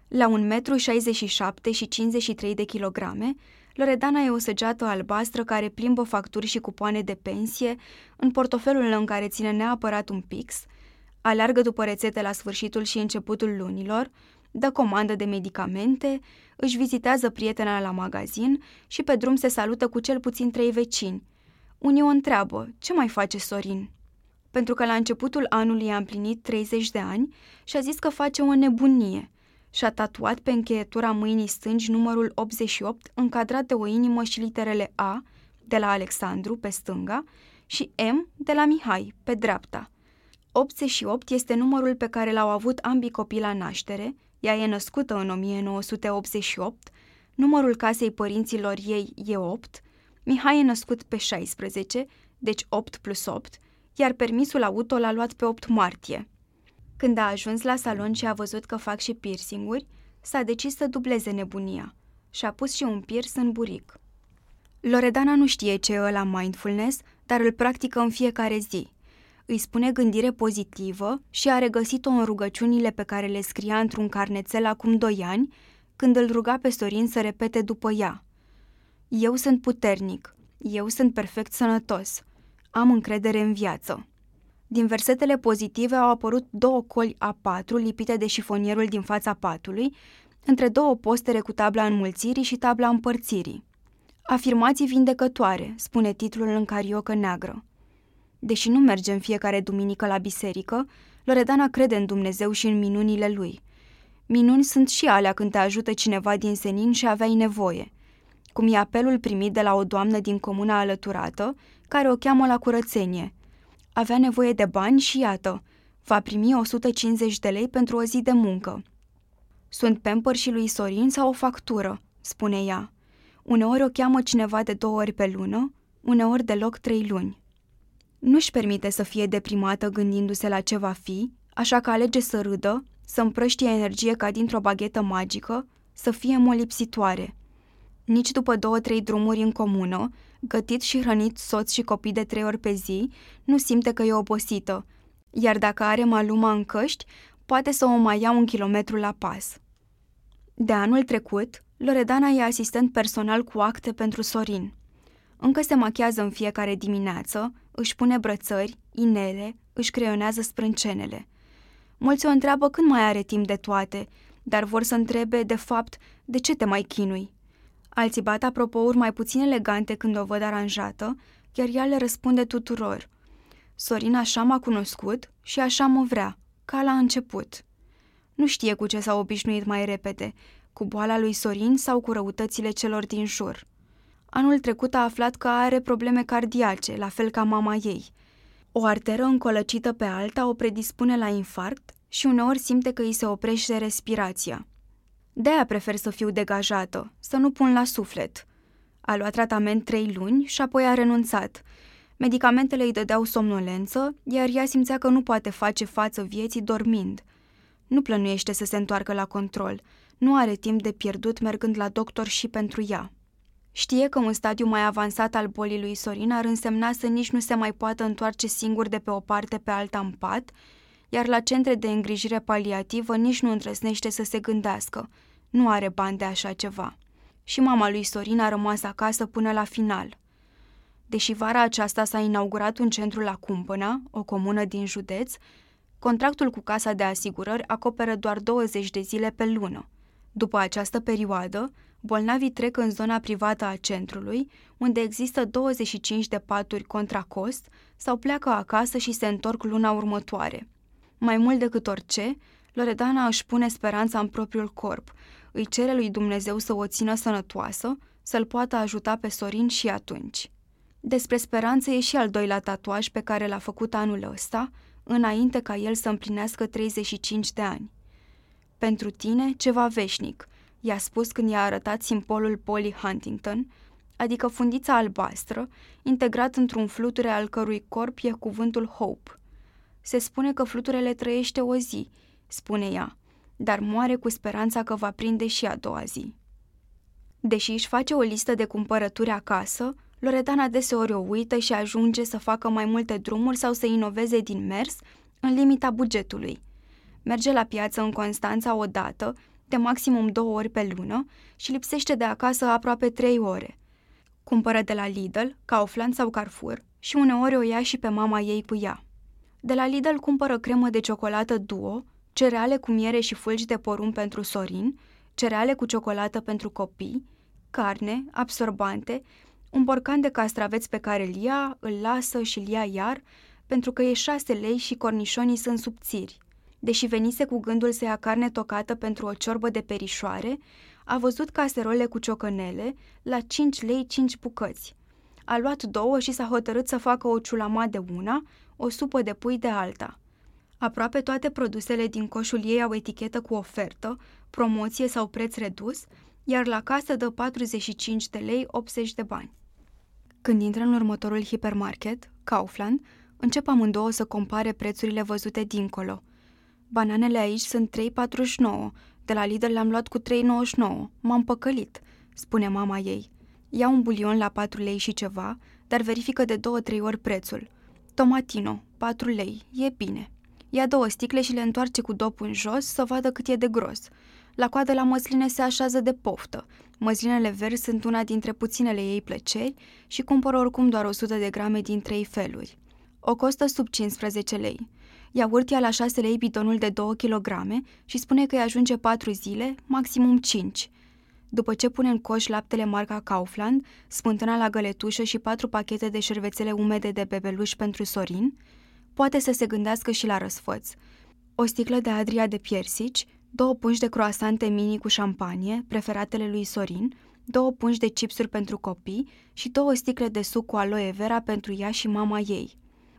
La 1,67 m și 53 de kilograme, Loredana e o săgeată albastră care plimbă facturi și cupoane de pensie în portofelul în care ține neapărat un pix, aleargă după rețete la sfârșitul și începutul lunilor, dă comandă de medicamente, își vizitează prietena la magazin și pe drum se salută cu cel puțin trei vecini. Unii o întreabă, ce mai face Sorin? Pentru că la începutul anului a împlinit 30 de ani și a zis că face o nebunie – și-a tatuat pe încheietura mâinii stângi numărul 88, încadrat de o inimă și literele A, de la Alexandru, pe stânga, și M, de la Mihai, pe dreapta. 88 este numărul pe care l-au avut ambii copii la naștere, ea e născută în 1988, numărul casei părinților ei e 8, Mihai e născut pe 16, deci 8 plus 8, iar permisul auto l-a luat pe 8 martie. Când a ajuns la salon și a văzut că fac și piercinguri, s-a decis să dubleze nebunia și a pus și un piercing în buric. Loredana nu știe ce e ăla mindfulness, dar îl practică în fiecare zi. Îi spune gândire pozitivă și a regăsit-o în rugăciunile pe care le scria într-un carnețel acum doi ani, când îl ruga pe Sorin să repete după ea. Eu sunt puternic, eu sunt perfect sănătos, am încredere în viață. Din versetele pozitive au apărut două coli A4 lipite de șifonierul din fața patului, între două postere cu tabla înmulțirii și tabla împărțirii. Afirmații vindecătoare, spune titlul în cariocă neagră. Deși nu merge în fiecare duminică la biserică, Loredana crede în Dumnezeu și în minunile lui. Minuni sunt și alea când te ajută cineva din senin și aveai nevoie, cum e apelul primit de la o doamnă din comuna alăturată, care o cheamă la curățenie – avea nevoie de bani și iată, Va primi 150 de lei pentru o zi de muncă. Sunt pamper și lui Sorin sau o factură, spune ea. Uneori o cheamă cineva de două ori pe lună, uneori deloc trei luni. Nu-și permite să fie deprimată gândindu-se la ce va fi, așa că alege să râdă, să împrăștie energie ca dintr-o baghetă magică, să fie molipsitoare. Nici după două-trei drumuri în comună, gătit și hrănit soț și copii de trei ori pe zi, nu simte că e obosită, iar dacă are maluma în căști, poate să o mai ia un kilometru la pas. De anul trecut, Loredana e asistent personal cu acte pentru Sorin. Încă se machează în fiecare dimineață, își pune brățări, inele, își creionează sprâncenele. Mulți o întreabă când mai are timp de toate, dar vor să întrebe, de fapt, de ce te mai chinui. Alții bat apropouri mai puțin elegante când o văd aranjată, iar ea le răspunde tuturor. Sorin așa m-a cunoscut și așa mă vrea, ca la început. Nu știe cu ce s-a obișnuit mai repede, cu boala lui Sorin sau cu răutățile celor din jur. Anul trecut a aflat că are probleme cardiace, la fel ca mama ei. O arteră încolăcită pe alta o predispune la infarct și uneori simte că îi se oprește respirația. De-aia prefer să fiu degajată, să nu pun la suflet. A luat tratament trei luni și apoi a renunțat. Medicamentele îi dădeau somnolență, iar ea simțea că nu poate face față vieții dormind. Nu plănuiește să se întoarcă la control. Nu are timp de pierdut mergând la doctor și pentru ea. Știe că un stadiu mai avansat al bolii lui Sorin ar însemna să nici nu se mai poată întoarce singur de pe o parte pe alta în pat, iar la centre de îngrijire paliativă nici nu întrăsnește să se gândească. Nu are bani de așa ceva. Și mama lui Sorin a rămas acasă până la final. Deși vara aceasta s-a inaugurat un centru la Cumpăna, o comună din județ, contractul cu casa de asigurări acoperă doar 20 de zile pe lună. După această perioadă, bolnavii trec în zona privată a centrului, unde există 25 de paturi contra cost, sau pleacă acasă și se întorc luna următoare. Mai mult decât orice, Loredana își pune speranța în propriul corp, îi cere lui Dumnezeu să o țină sănătoasă, să-l poată ajuta pe Sorin și atunci. Despre speranță e și al doilea tatuaj pe care l-a făcut anul ăsta, înainte ca el să împlinească 35 de ani. Pentru tine, ceva veșnic, i-a spus când i-a arătat simbolul Polly Huntington, adică fundița albastră, integrat într-un fluture al cărui corp e cuvântul Hope. Se spune că fluturele trăiește o zi, spune ea, dar moare cu speranța că va prinde și a doua zi. Deși își face o listă de cumpărături acasă, Loredana deseori o uită și ajunge să facă mai multe drumuri sau să inoveze din mers în limita bugetului. Merge la piață în Constanța o dată, de maximum două ori pe lună și lipsește de acasă aproape trei ore. Cumpără de la Lidl, Kaufland sau Carrefour și uneori o ia și pe mama ei cu ea. De la Lidl cumpără cremă de ciocolată duo, cereale cu miere și fulgi de porumb pentru Sorin, cereale cu ciocolată pentru copii, carne, absorbante, un borcan de castraveți pe care îl ia, îl lasă și îl ia iar, pentru că e șase lei și cornișonii sunt subțiri. Deși venise cu gândul să ia carne tocată pentru o ciorbă de perișoare, a văzut caserole cu ciocănele la 5 lei 5 bucăți. A luat două și s-a hotărât să facă o ciulama de una, o supă de pui de alta. Aproape toate produsele din coșul ei au etichetă cu ofertă, promoție sau preț redus, iar la casă dă 45 de lei 80 de bani. Când intră în următorul hipermarket, Kaufland, încep amândouă să compare prețurile văzute dincolo. Bananele aici sunt 3,49, de la Lidl le-am luat cu 3,99, m-am păcălit, spune mama ei. Ia un bulion la 4 lei și ceva, dar verifică de 2-3 ori prețul. Tomatino, 4 lei, e bine. Ia două sticle și le întoarce cu dopul în jos să vadă cât e de gros. La coadă la măsline se așează de poftă. Măslinele verzi sunt una dintre puținele ei plăceri și cumpără oricum doar 100 de grame din trei feluri. O costă sub 15 lei. Iaurt ia la 6 lei bidonul de 2 kg și spune că îi ajunge 4 zile, maximum 5. După ce pune în coș laptele marca Kaufland, smântâna la găletușă și patru pachete de șervețele umede de bebeluș pentru Sorin, poate să se gândească și la răsfăț. O sticlă de adria de piersici, două pungi de croasante mini cu șampanie, preferatele lui Sorin, două pungi de chipsuri pentru copii și două sticle de suc cu aloe vera pentru ea și mama ei.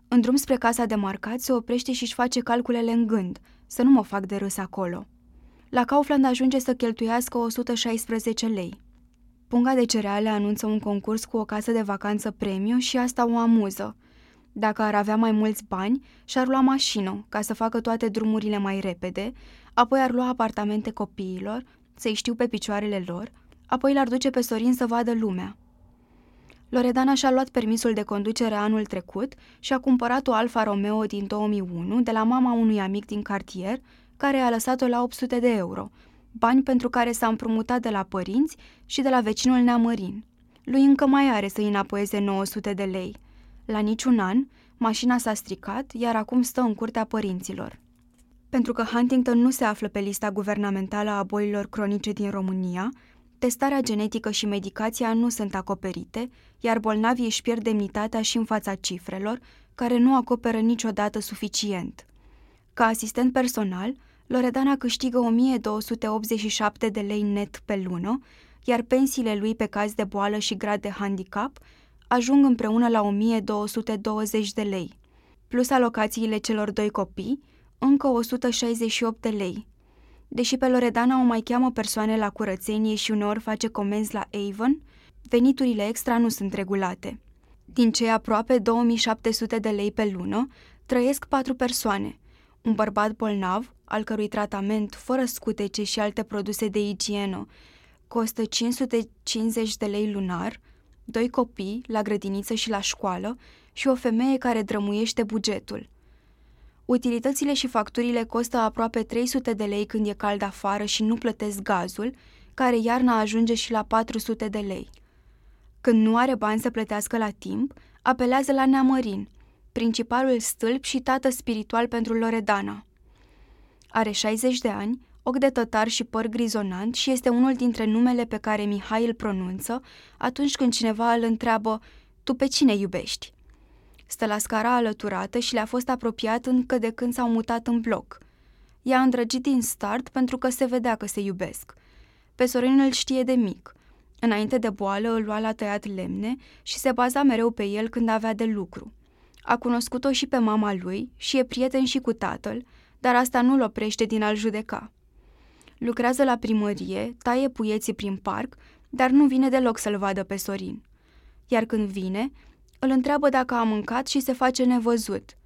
În drum spre casa de marcat se oprește și își face calculele în gând, să nu mă fac de râs acolo. La Kaufland ajunge să cheltuiască 116 lei. Punga de cereale anunță un concurs cu o casă de vacanță premiu și asta o amuză. Dacă ar avea mai mulți bani, și-ar lua mașină ca să facă toate drumurile mai repede, apoi ar lua apartamente copiilor, să-i știu pe picioarele lor, apoi l-ar duce pe Sorin să vadă lumea. Loredana și-a luat permisul de conducere anul trecut și a cumpărat o Alfa Romeo din 2001 de la mama unui amic din cartier, care a lăsat-o la 800 de euro, bani pentru care s-a împrumutat de la părinți și de la vecinul Neamărin. Lui încă mai are să-i înapoieze 900 de lei. La niciun an, mașina s-a stricat, iar acum stă în curtea părinților. Pentru că Huntington nu se află pe lista guvernamentală a bolilor cronice din România, testarea genetică și medicația nu sunt acoperite, iar bolnavii își pierd demnitatea și în fața cifrelor, care nu acoperă niciodată suficient. Ca asistent personal, Loredana câștigă 1287 de lei net pe lună, iar pensiile lui pe caz de boală și grad de handicap ajung împreună la 1220 de lei, plus alocațiile celor doi copii, încă 168 de lei. Deși pe Loredana o mai cheamă persoane la curățenie și uneori face comenzi la Avon, veniturile extra nu sunt regulate. Din cei aproape 2700 de lei pe lună, trăiesc patru persoane. Un bărbat bolnav, al cărui tratament, fără scutece și alte produse de igienă, costă 550 de lei lunar, doi copii, la grădiniță și la școală, și o femeie care drămuiește bugetul. Utilitățile și facturile costă aproape 300 de lei când e cald afară și nu plătesc gazul, care iarna ajunge și la 400 de lei. Când nu are bani să plătească la timp, apelează la Neamărin, principalul stâlp și tată spiritual pentru Loredana. Are 60 de ani, ochi de tătar și păr grizonant și este unul dintre numele pe care Mihai îl pronunță atunci când cineva îl întreabă Tu pe cine iubești? Stă la scara alăturată și le-a fost apropiat încă de când s-au mutat în bloc. I-a îndrăgit din start pentru că se vedea că se iubesc. Pe Sorin îl știe de mic. Înainte de boală îl lua la tăiat lemne și se baza mereu pe el când avea de lucru. A cunoscut-o și pe mama lui și e prieten și cu tatăl, dar asta nu-l oprește din a-l judeca. Lucrează la primărie, taie puieții prin parc, dar nu vine deloc să-l vadă pe Sorin. Iar când vine, îl întreabă dacă a mâncat și se face nevăzut.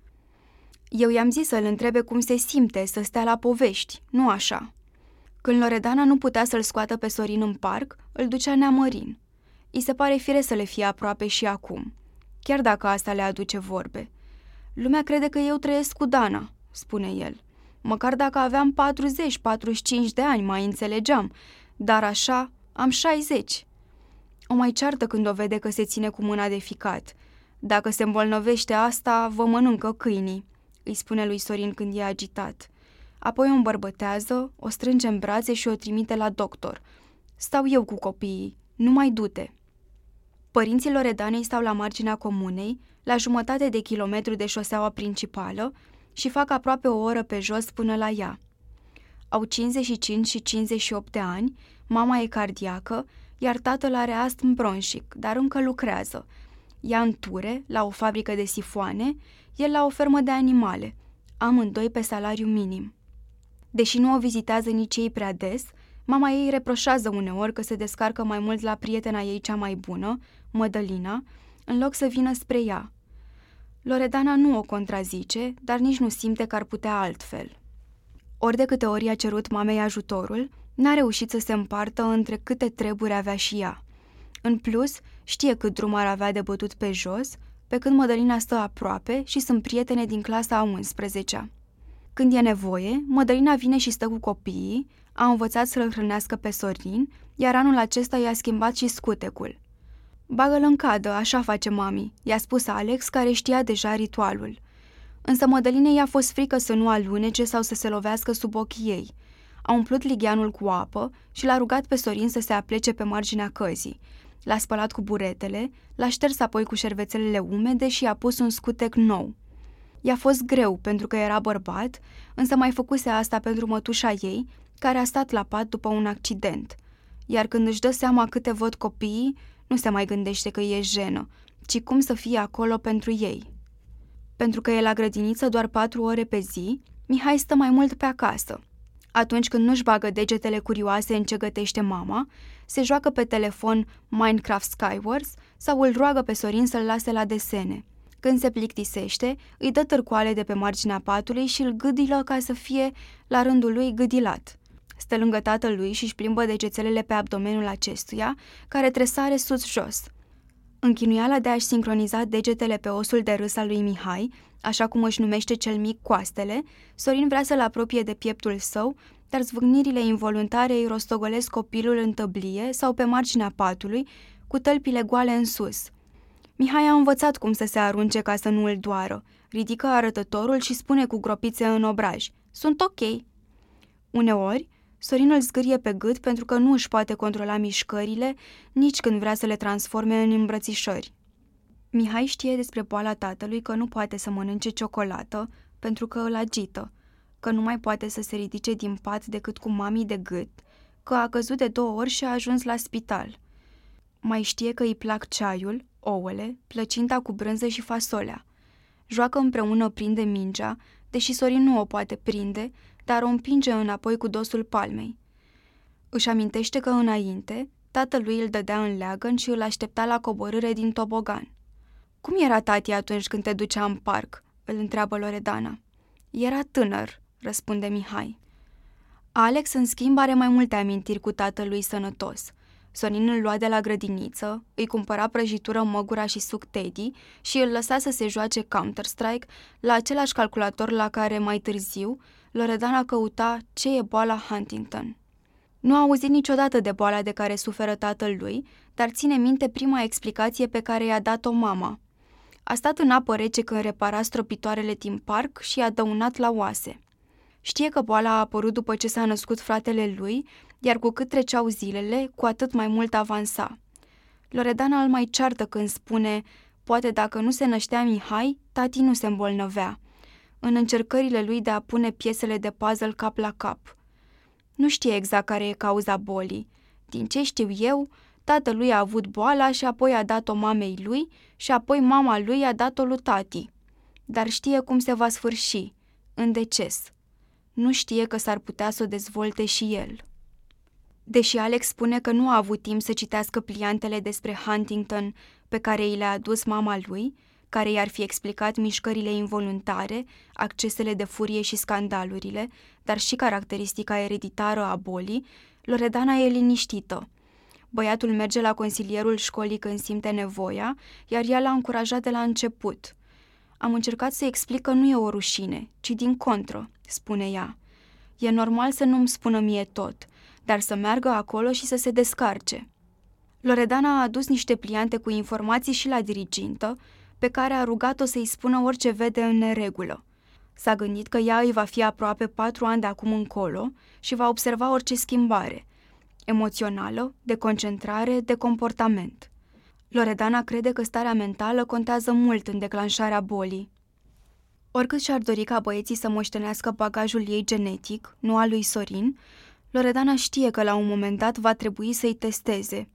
Eu i-am zis să-l întrebe cum se simte să stea la povești, nu așa. Când Loredana nu putea să-l scoată pe Sorin în parc, îl ducea neamărin. I se pare fire să le fie aproape și acum, chiar dacă asta le aduce vorbe. Lumea crede că eu trăiesc cu Dana, spune el. Măcar dacă aveam 40-45 de ani mai înțelegeam, dar așa am 60. O mai ceartă când o vede că se ține cu mâna de ficat. Dacă se îmbolnăvește asta, vă mănâncă câinii, îi spune lui Sorin când e agitat. Apoi o îmbărbătează, o strânge în brațe și o trimite la doctor. Stau eu cu copiii, nu mai dute. Părinții Loredanei stau la marginea comunei, la jumătate de kilometru de șoseaua principală și fac aproape o oră pe jos până la ea. Au 55 și 58 de ani, mama e cardiacă, iar tatăl are astm bronșic, dar încă lucrează. Ea în ture, la o fabrică de sifoane, el la o fermă de animale, amândoi pe salariu minim. Deși nu o vizitează nici ei prea des, mama ei reproșează uneori că se descarcă mai mult la prietena ei cea mai bună, Mădălina, în loc să vină spre ea. Loredana nu o contrazice, dar nici nu simte că ar putea altfel. Ori de câte ori a cerut mamei ajutorul, n-a reușit să se împartă între câte treburi avea și ea. În plus, știe cât drum ar avea de bătut pe jos, pe când Mădălina stă aproape și sunt prietene din clasa a 11-a. Când e nevoie, Mădălina vine și stă cu copiii, a învățat să-l hrănească pe Sorin, iar anul acesta i-a schimbat și scutecul. Bagă-l în cadă, așa face mami, i-a spus Alex, care știa deja ritualul. Însă Mădălinei i-a fost frică să nu alunece sau să se lovească sub ochii ei. A umplut ligheanul cu apă și l-a rugat pe Sorin să se aplece pe marginea căzii. L-a spălat cu buretele, l-a șters apoi cu șervețelele umede și i-a pus un scutec nou. I-a fost greu pentru că era bărbat, însă mai făcuse asta pentru mătușa ei, care a stat la pat după un accident. Iar când își dă seama câte văd copiii, nu se mai gândește că e jenă, ci cum să fie acolo pentru ei. Pentru că e la grădiniță doar patru ore pe zi, Mihai stă mai mult pe acasă. Atunci când nu-și bagă degetele curioase în ce gătește mama, se joacă pe telefon Minecraft Skywars sau îl roagă pe Sorin să-l lase la desene. Când se plictisește, îi dă târcoale de pe marginea patului și îl gâdilă ca să fie, la rândul lui, gâdilat. Stă lângă tatălui și își plimbă degețelele pe abdomenul acestuia, care tresare sus-jos. Închinuiala de a-și sincroniza degetele pe osul de râs al lui Mihai, așa cum își numește cel mic coastele, Sorin vrea să-l apropie de pieptul său, dar zvâgnirile involuntare îi rostogolesc copilul în tăblie sau pe marginea patului, cu tălpile goale în sus. Mihai a învățat cum să se arunce ca să nu îl doară. Ridică arătătorul și spune cu gropițe în obraj. Sunt ok. Uneori, Sorin îl zgârie pe gât pentru că nu își poate controla mișcările nici când vrea să le transforme în îmbrățișări. Mihai știe despre boala tatălui că nu poate să mănânce ciocolată pentru că îl agită, că nu mai poate să se ridice din pat decât cu mamii de gât, că a căzut de două ori și a ajuns la spital. Mai știe că îi plac ceaiul, ouăle, plăcinta cu brânză și fasolea. Joacă împreună prinde mingea, deși Sorin nu o poate prinde, dar o împinge înapoi cu dosul palmei. Își amintește că înainte, tatălui îl dădea în leagăn și îl aștepta la coborâre din tobogan. Cum era tati atunci când te ducea în parc?" îl întreabă Loredana. Era tânăr, răspunde Mihai. Alex, în schimb, are mai multe amintiri cu tatălui sănătos. Sonin îl lua de la grădiniță, îi cumpăra prăjitură măgura și suc Teddy și îl lăsa să se joace Counter-Strike la același calculator la care, mai târziu, Loredana căuta ce e boala Huntington. Nu a auzit niciodată de boala de care suferă tatăl lui, dar ține minte prima explicație pe care i-a dat-o mama. A stat în apă rece când repara stropitoarele din parc și a dăunat la oase. Știe că boala a apărut după ce s-a născut fratele lui, iar cu cât treceau zilele, cu atât mai mult avansa. Loredana îl mai ceartă când spune, poate dacă nu se năștea Mihai, tati nu se îmbolnăvea. În încercările lui de a pune piesele de puzzle cap la cap. Nu știe exact care e cauza bolii. Din ce știu eu, tatălui a avut boala și apoi a dat-o mamei lui și apoi mama lui a dat-o lui tati. Dar știe cum se va sfârși, în deces. Nu știe că s-ar putea să o dezvolte și el. Deși Alex spune că nu a avut timp să citească pliantele despre Huntington pe care i le-a adus mama lui, care i-ar fi explicat mișcările involuntare, accesele de furie și scandalurile, dar și caracteristica ereditară a bolii, Loredana e liniștită. Băiatul merge la consilierul școlii când simte nevoia, iar ea l-a încurajat de la început. Am încercat să explic că nu e o rușine, ci din contră, spune ea. E normal să nu-mi spună mie tot, dar să meargă acolo și să se descarce. Loredana a adus niște pliante cu informații și la dirigintă, pe care a rugat-o să-i spună orice vede în neregulă. S-a gândit că ea îi va fi aproape patru ani de acum încolo și va observa orice schimbare, emoțională, de concentrare, de comportament. Loredana crede că starea mentală contează mult în declanșarea bolii. Oricât și-ar dori ca băieții să moștenească bagajul ei genetic, nu al lui Sorin, Loredana știe că la un moment dat va trebui să-i testeze.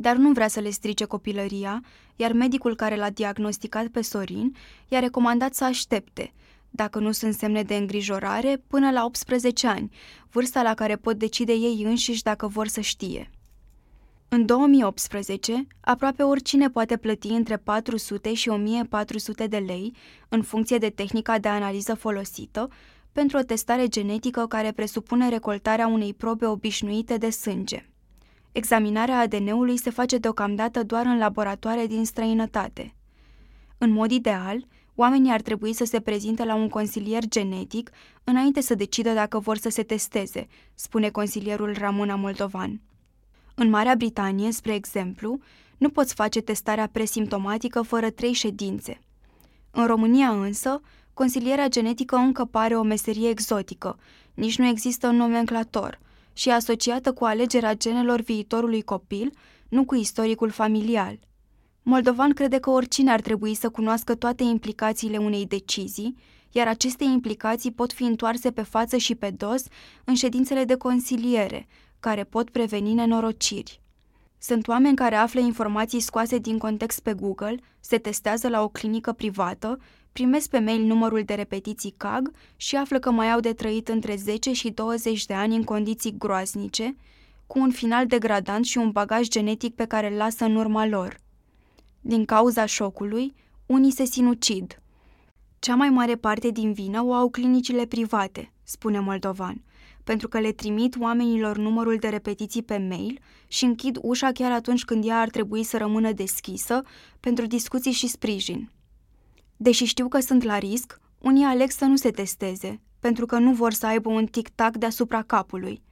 Dar nu vrea să le strice copilăria, iar medicul care l-a diagnosticat pe Sorin i-a recomandat să aștepte, dacă nu sunt semne de îngrijorare, până la 18 ani, vârsta la care pot decide ei înșiși dacă vor să știe. În 2018, aproape oricine poate plăti între 400 și 1400 de lei, în funcție de tehnica de analiză folosită, pentru o testare genetică care presupune recoltarea unei probe obișnuite de sânge. Examinarea ADN-ului se face deocamdată doar în laboratoare din străinătate. În mod ideal, oamenii ar trebui să se prezinte la un consilier genetic înainte să decidă dacă vor să se testeze, spune consilierul Ramona Moldovan. În Marea Britanie, spre exemplu, nu poți face testarea presimptomatică fără trei ședințe. În România însă, consilierea genetică încă pare o meserie exotică, nici nu există un nomenclator și e asociată cu alegerea genelor viitorului copil, nu cu istoricul familial. Moldovan crede că oricine ar trebui să cunoască toate implicațiile unei decizii, iar aceste implicații pot fi întoarse pe față și pe dos în ședințele de consiliere, care pot preveni nenorociri. Sunt oameni care află informații scoase din context pe Google, se testează la o clinică privată, primesc pe mail numărul de repetiții CAG și află că mai au de trăit între 10 și 20 de ani în condiții groaznice, cu un final degradant și un bagaj genetic pe care îl lasă în urma lor. Din cauza șocului, unii se sinucid. Cea mai mare parte din vină o au clinicile private, spune Moldovan, pentru că le trimit oamenilor numărul de repetiții pe mail și închid ușa chiar atunci când ea ar trebui să rămână deschisă pentru discuții și sprijin. Deși știu că sunt la risc, unii aleg să nu se testeze, pentru că nu vor să aibă un tic-tac deasupra capului.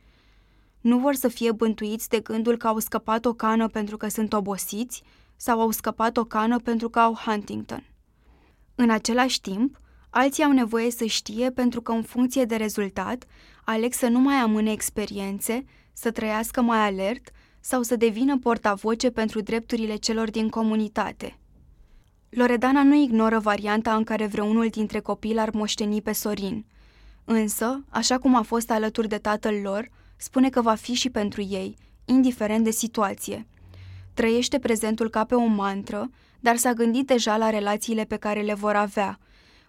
Nu vor să fie bântuiți de gândul că au scăpat o cană pentru că sunt obosiți sau au scăpat o cană pentru că au Huntington. În același timp, alții au nevoie să știe pentru că în funcție de rezultat aleg să nu mai amâne experiențe, să trăiască mai alert sau să devină portavoce pentru drepturile celor din comunitate. Loredana nu ignoră varianta în care vreunul dintre copii l-ar moșteni pe Sorin, însă, așa cum a fost alături de tatăl lor, spune că va fi și pentru ei, indiferent de situație. Trăiește prezentul ca pe o mantră, dar s-a gândit deja la relațiile pe care le vor avea.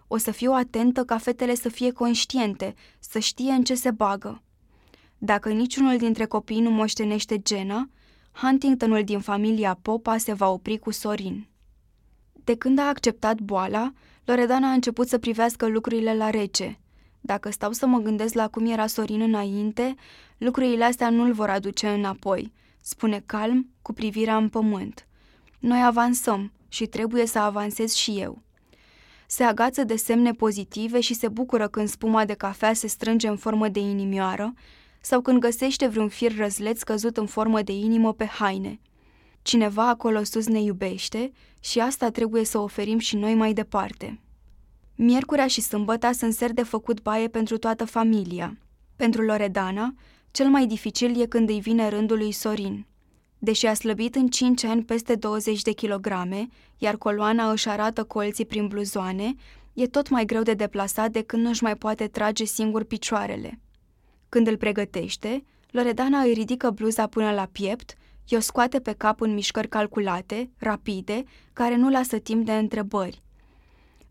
O să fiu atentă ca fetele să fie conștiente, să știe în ce se bagă. Dacă niciunul dintre copii nu moștenește gena, Huntingtonul din familia Popa se va opri cu Sorin. De când a acceptat boala, Loredana a început să privească lucrurile la rece. Dacă stau să mă gândesc la cum era Sorin înainte, lucrurile astea nu-l vor aduce înapoi, spune calm, cu privirea în pământ. Noi avansăm și trebuie să avansez și eu. Se agață de semne pozitive și se bucură când spuma de cafea se strânge în formă de inimioară sau când găsește vreun fir răzleț căzut în formă de inimă pe haine. Cineva acolo sus ne iubește și asta trebuie să oferim și noi mai departe. Miercurea și sâmbăta sunt ser de făcut baie pentru toată familia. Pentru Loredana, cel mai dificil e când îi vine rândul lui Sorin. Deși a slăbit în 5 ani peste 20 de kilograme, iar coloana își arată colții prin bluzoane, e tot mai greu de deplasat de când nu-și mai poate trage singur picioarele. Când îl pregătește, Loredana îi ridică bluza până la piept, i-o scoate pe cap în mișcări calculate, rapide, care nu lasă timp de întrebări.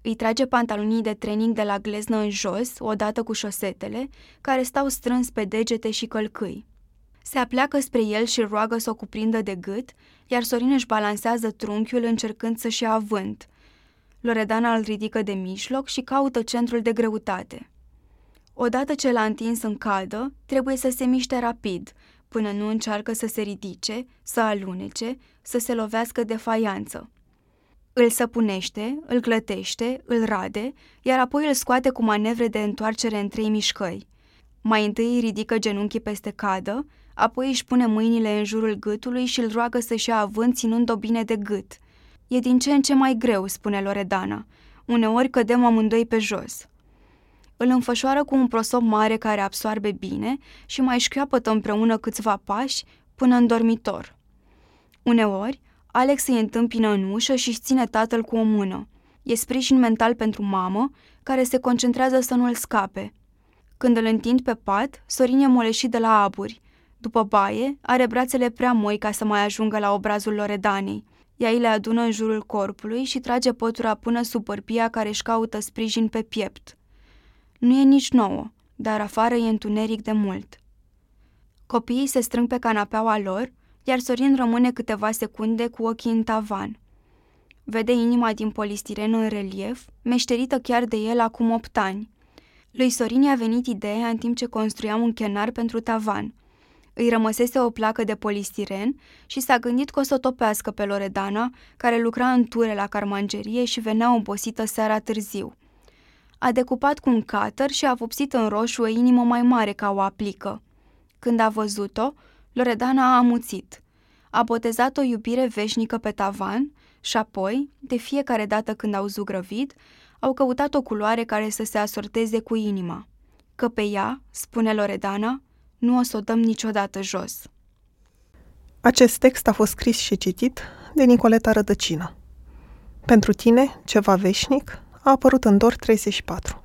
Îi trage pantalonii de training de la gleznă în jos, odată cu șosetele, care stau strâns pe degete și călcâi. Se apleacă spre el și roagă să o cuprindă de gât, iar Sorin își balansează trunchiul încercând să-și ia avânt. Loredana îl ridică de mijloc și caută centrul de greutate. Odată ce l-a întins în cadă, trebuie să se miște rapid, până nu încearcă să se ridice, să alunece, să se lovească de faianță. Îl săpunește, îl clătește, îl rade, iar apoi îl scoate cu manevre de întoarcere în trei mișcări. Mai întâi îi ridică genunchii peste cadă, apoi își pune mâinile în jurul gâtului și îl roagă să-și ia avânt ținând-o bine de gât. E din ce în ce mai greu, spune Loredana. Uneori cădem amândoi pe jos. Îl înfășoară cu un prosop mare care absoarbe bine și mai șchioapătă împreună câțiva pași până în dormitor. Uneori, Alex îi întâmpină în ușă și își ține tatăl cu o mână. E sprijin mental pentru mamă, care se concentrează să nu-l scape. Când îl întind pe pat, Sorin e moleșit de la aburi. După baie, are brațele prea moi ca să mai ajungă la obrazul Loredanei. Ea îi le adună în jurul corpului și trage pătura până sub părpia care își caută sprijin pe piept. Nu e nici nouă, dar afară e întuneric de mult. Copiii se strâng pe canapeaua lor, iar Sorin rămâne câteva secunde cu ochii în tavan. Vede inima din polistiren în relief, meșterită chiar de el acum opt ani. Lui Sorin i-a venit ideea în timp ce construiam un chenar pentru tavan. Îi rămăsese o placă de polistiren și s-a gândit că o să o topească pe Loredana, care lucra în ture la carmangerie și venea obosită seara târziu. A decupat cu un cutter și a vopsit în roșu o inimă mai mare ca o aplică. Când a văzut-o, Loredana a amuțit. A botezat o iubire veșnică pe tavan și apoi, de fiecare dată când au zugrăvit, au căutat o culoare care să se asorteze cu inima. Că pe ea, spune Loredana, nu o să o dăm niciodată jos. Acest text a fost scris și citit de Nicoleta Rădăcină. Pentru tine, ceva veșnic, a apărut în DOR 34.